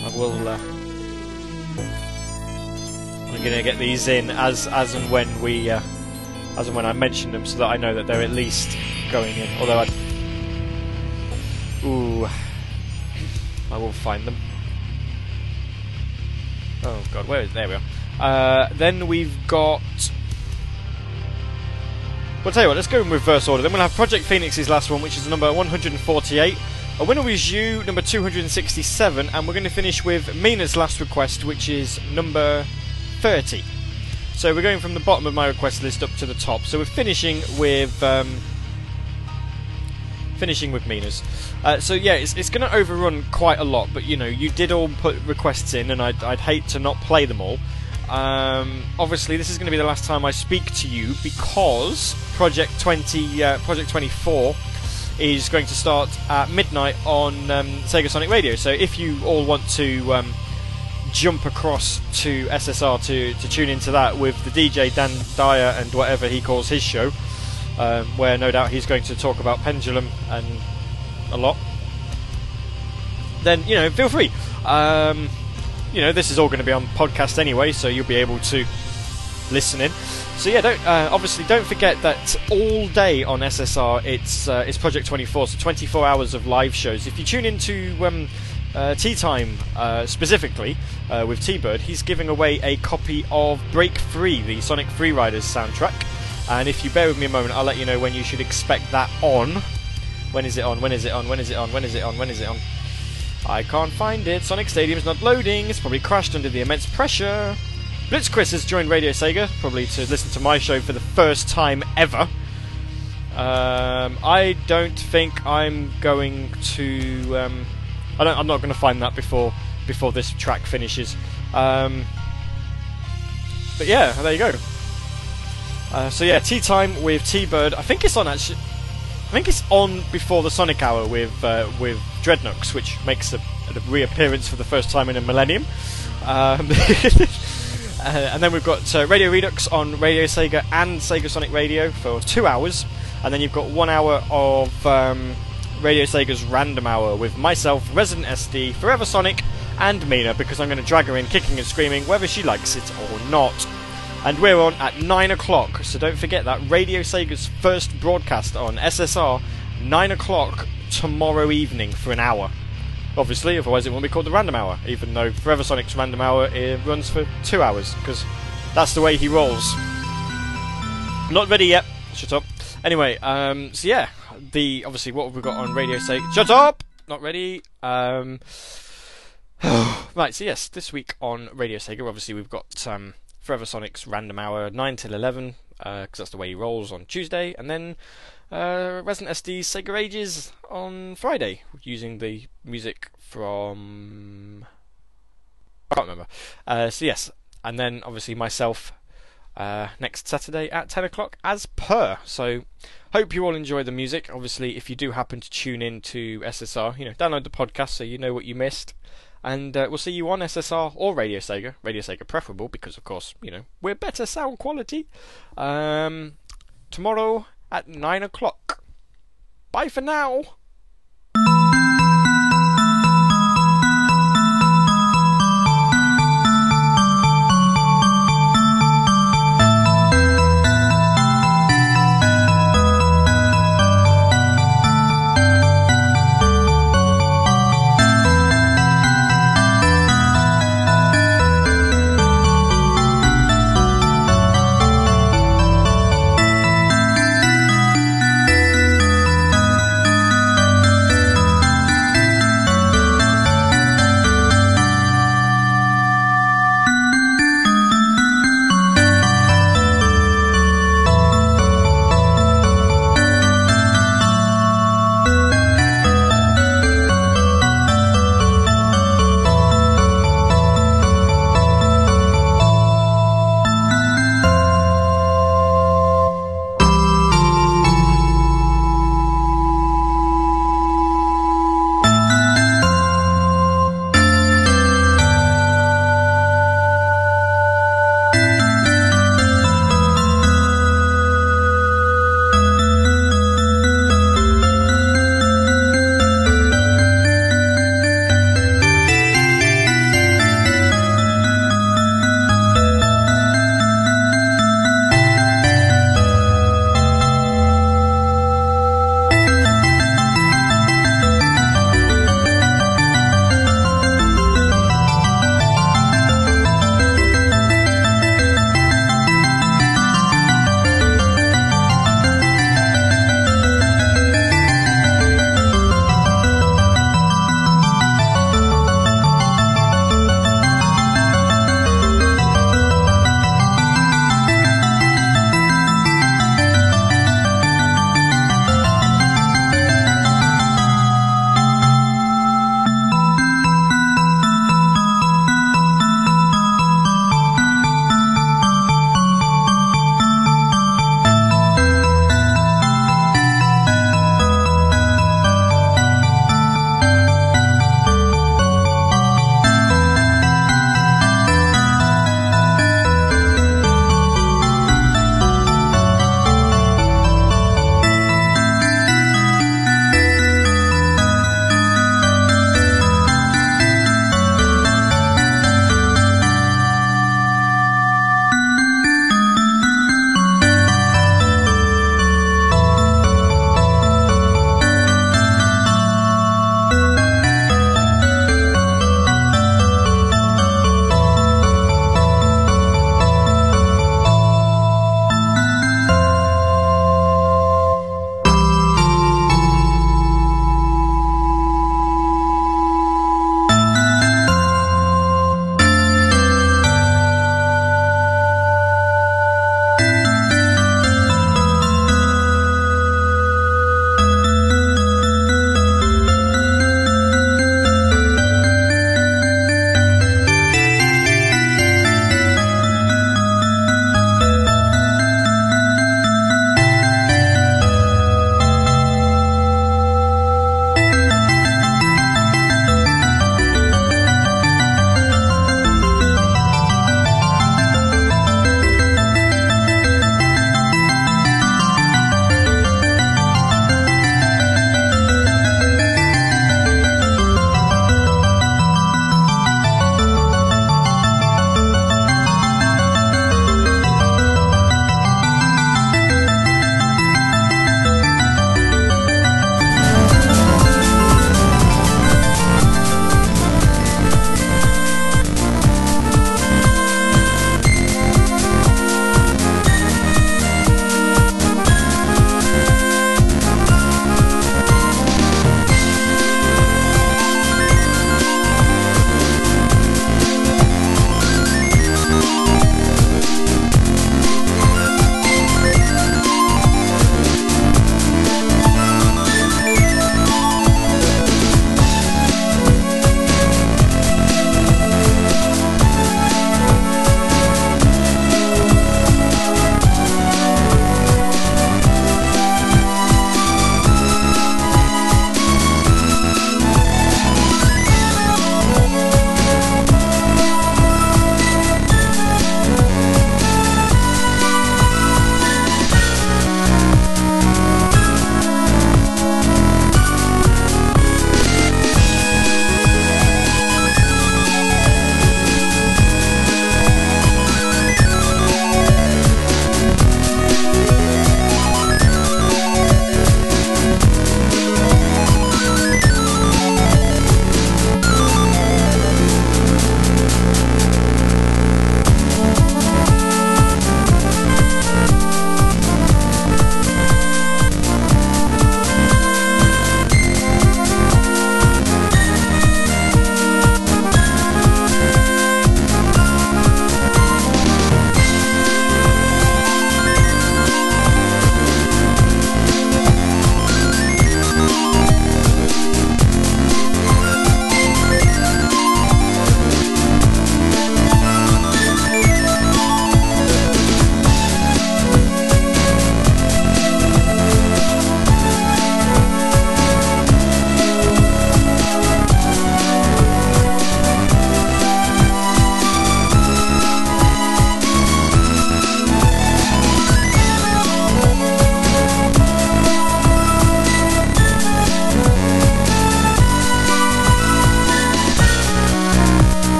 I will. Uh, I'm going to get these in as as and when we uh, as and when I mention them, so that I know that they're at least going in. Although I. I will find them. Oh god, where is there we are. Uh, then we've got We'll tell you what, let's go in reverse order. Then we'll have Project Phoenix's last one, which is number 148. A winner was you, number 267, and we're going to finish with Mina's last request, which is number 30. So we're going from the bottom of my request list up to the top. So we're finishing with um, finishing with Mina's. Uh, so yeah, it's, it's going to overrun quite a lot, but you know, you did all put requests in, and I'd, I'd hate to not play them all. Um, obviously, this is going to be the last time I speak to you because Project 20, uh, Project 24 is going to start at midnight on um, Sega Sonic Radio. So if you all want to um, jump across to SSR to, to tune into that with the DJ Dan Dyer and whatever he calls his show, um, where no doubt he's going to talk about Pendulum and a lot, then you know feel free. Um, you know this is all going to be on podcast anyway, so you'll be able to listen in. So yeah, don't, uh, obviously don't forget that all day on SSR it's uh, it's Project 24, so 24 hours of live shows. If you tune into um, uh, Tea Time uh, specifically uh, with T-Bird, he's giving away a copy of Break Free, the Sonic Free Riders soundtrack. And if you bear with me a moment, I'll let you know when you should expect that on. When is it on? When is it on? When is it on? When is it on? When is it on? I can't find it. Sonic Stadium's not loading. It's probably crashed under the immense pressure. Blitz Chris has joined Radio Sega, probably to listen to my show for the first time ever. Um, I don't think I'm going to. Um, I don't. I'm not going to find that before before this track finishes. Um, but yeah, there you go. Uh, so yeah, tea time with T Bird. I think it's on actually. I think it's on before the Sonic Hour with uh, with Dreadnoughts, which makes a, a, reappearance for the first time in a millennium. Um, uh, and then we've got uh, Radio Redux on Radio Sega and Sega Sonic Radio for two hours, and then you've got one hour of um, Radio Sega's Random Hour with myself, Resident SD, Forever Sonic, and Mina, because I'm going to drag her in kicking and screaming whether she likes it or not. And we're on at 9 o'clock, so don't forget that Radio Sega's first broadcast on SSR, 9 o'clock tomorrow evening for an hour. Obviously, otherwise it won't be called the Random Hour, even though Forever Sonic's Random Hour uh, runs for two hours, because that's the way he rolls. Not ready yet. Shut up. Anyway, um, so yeah, the obviously what have we got on Radio Sega? Shut up. Not ready. Um, right. So yes, this week on Radio Sega, obviously we've got um, Forever Sonic's Random Hour, 9 till 11, because uh, that's the way he rolls on Tuesday, and then uh, Resident SD's Sega Ages on Friday, using the music from. I can't remember. Uh, so, yes, and then obviously myself uh, next Saturday at 10 o'clock as per. So, hope you all enjoy the music. Obviously, if you do happen to tune in to SSR, you know, download the podcast so you know what you missed. And uh, we'll see you on SSR or Radio Sega. Radio Sega preferable because, of course, you know, we're better sound quality. Um, tomorrow at 9 o'clock. Bye for now.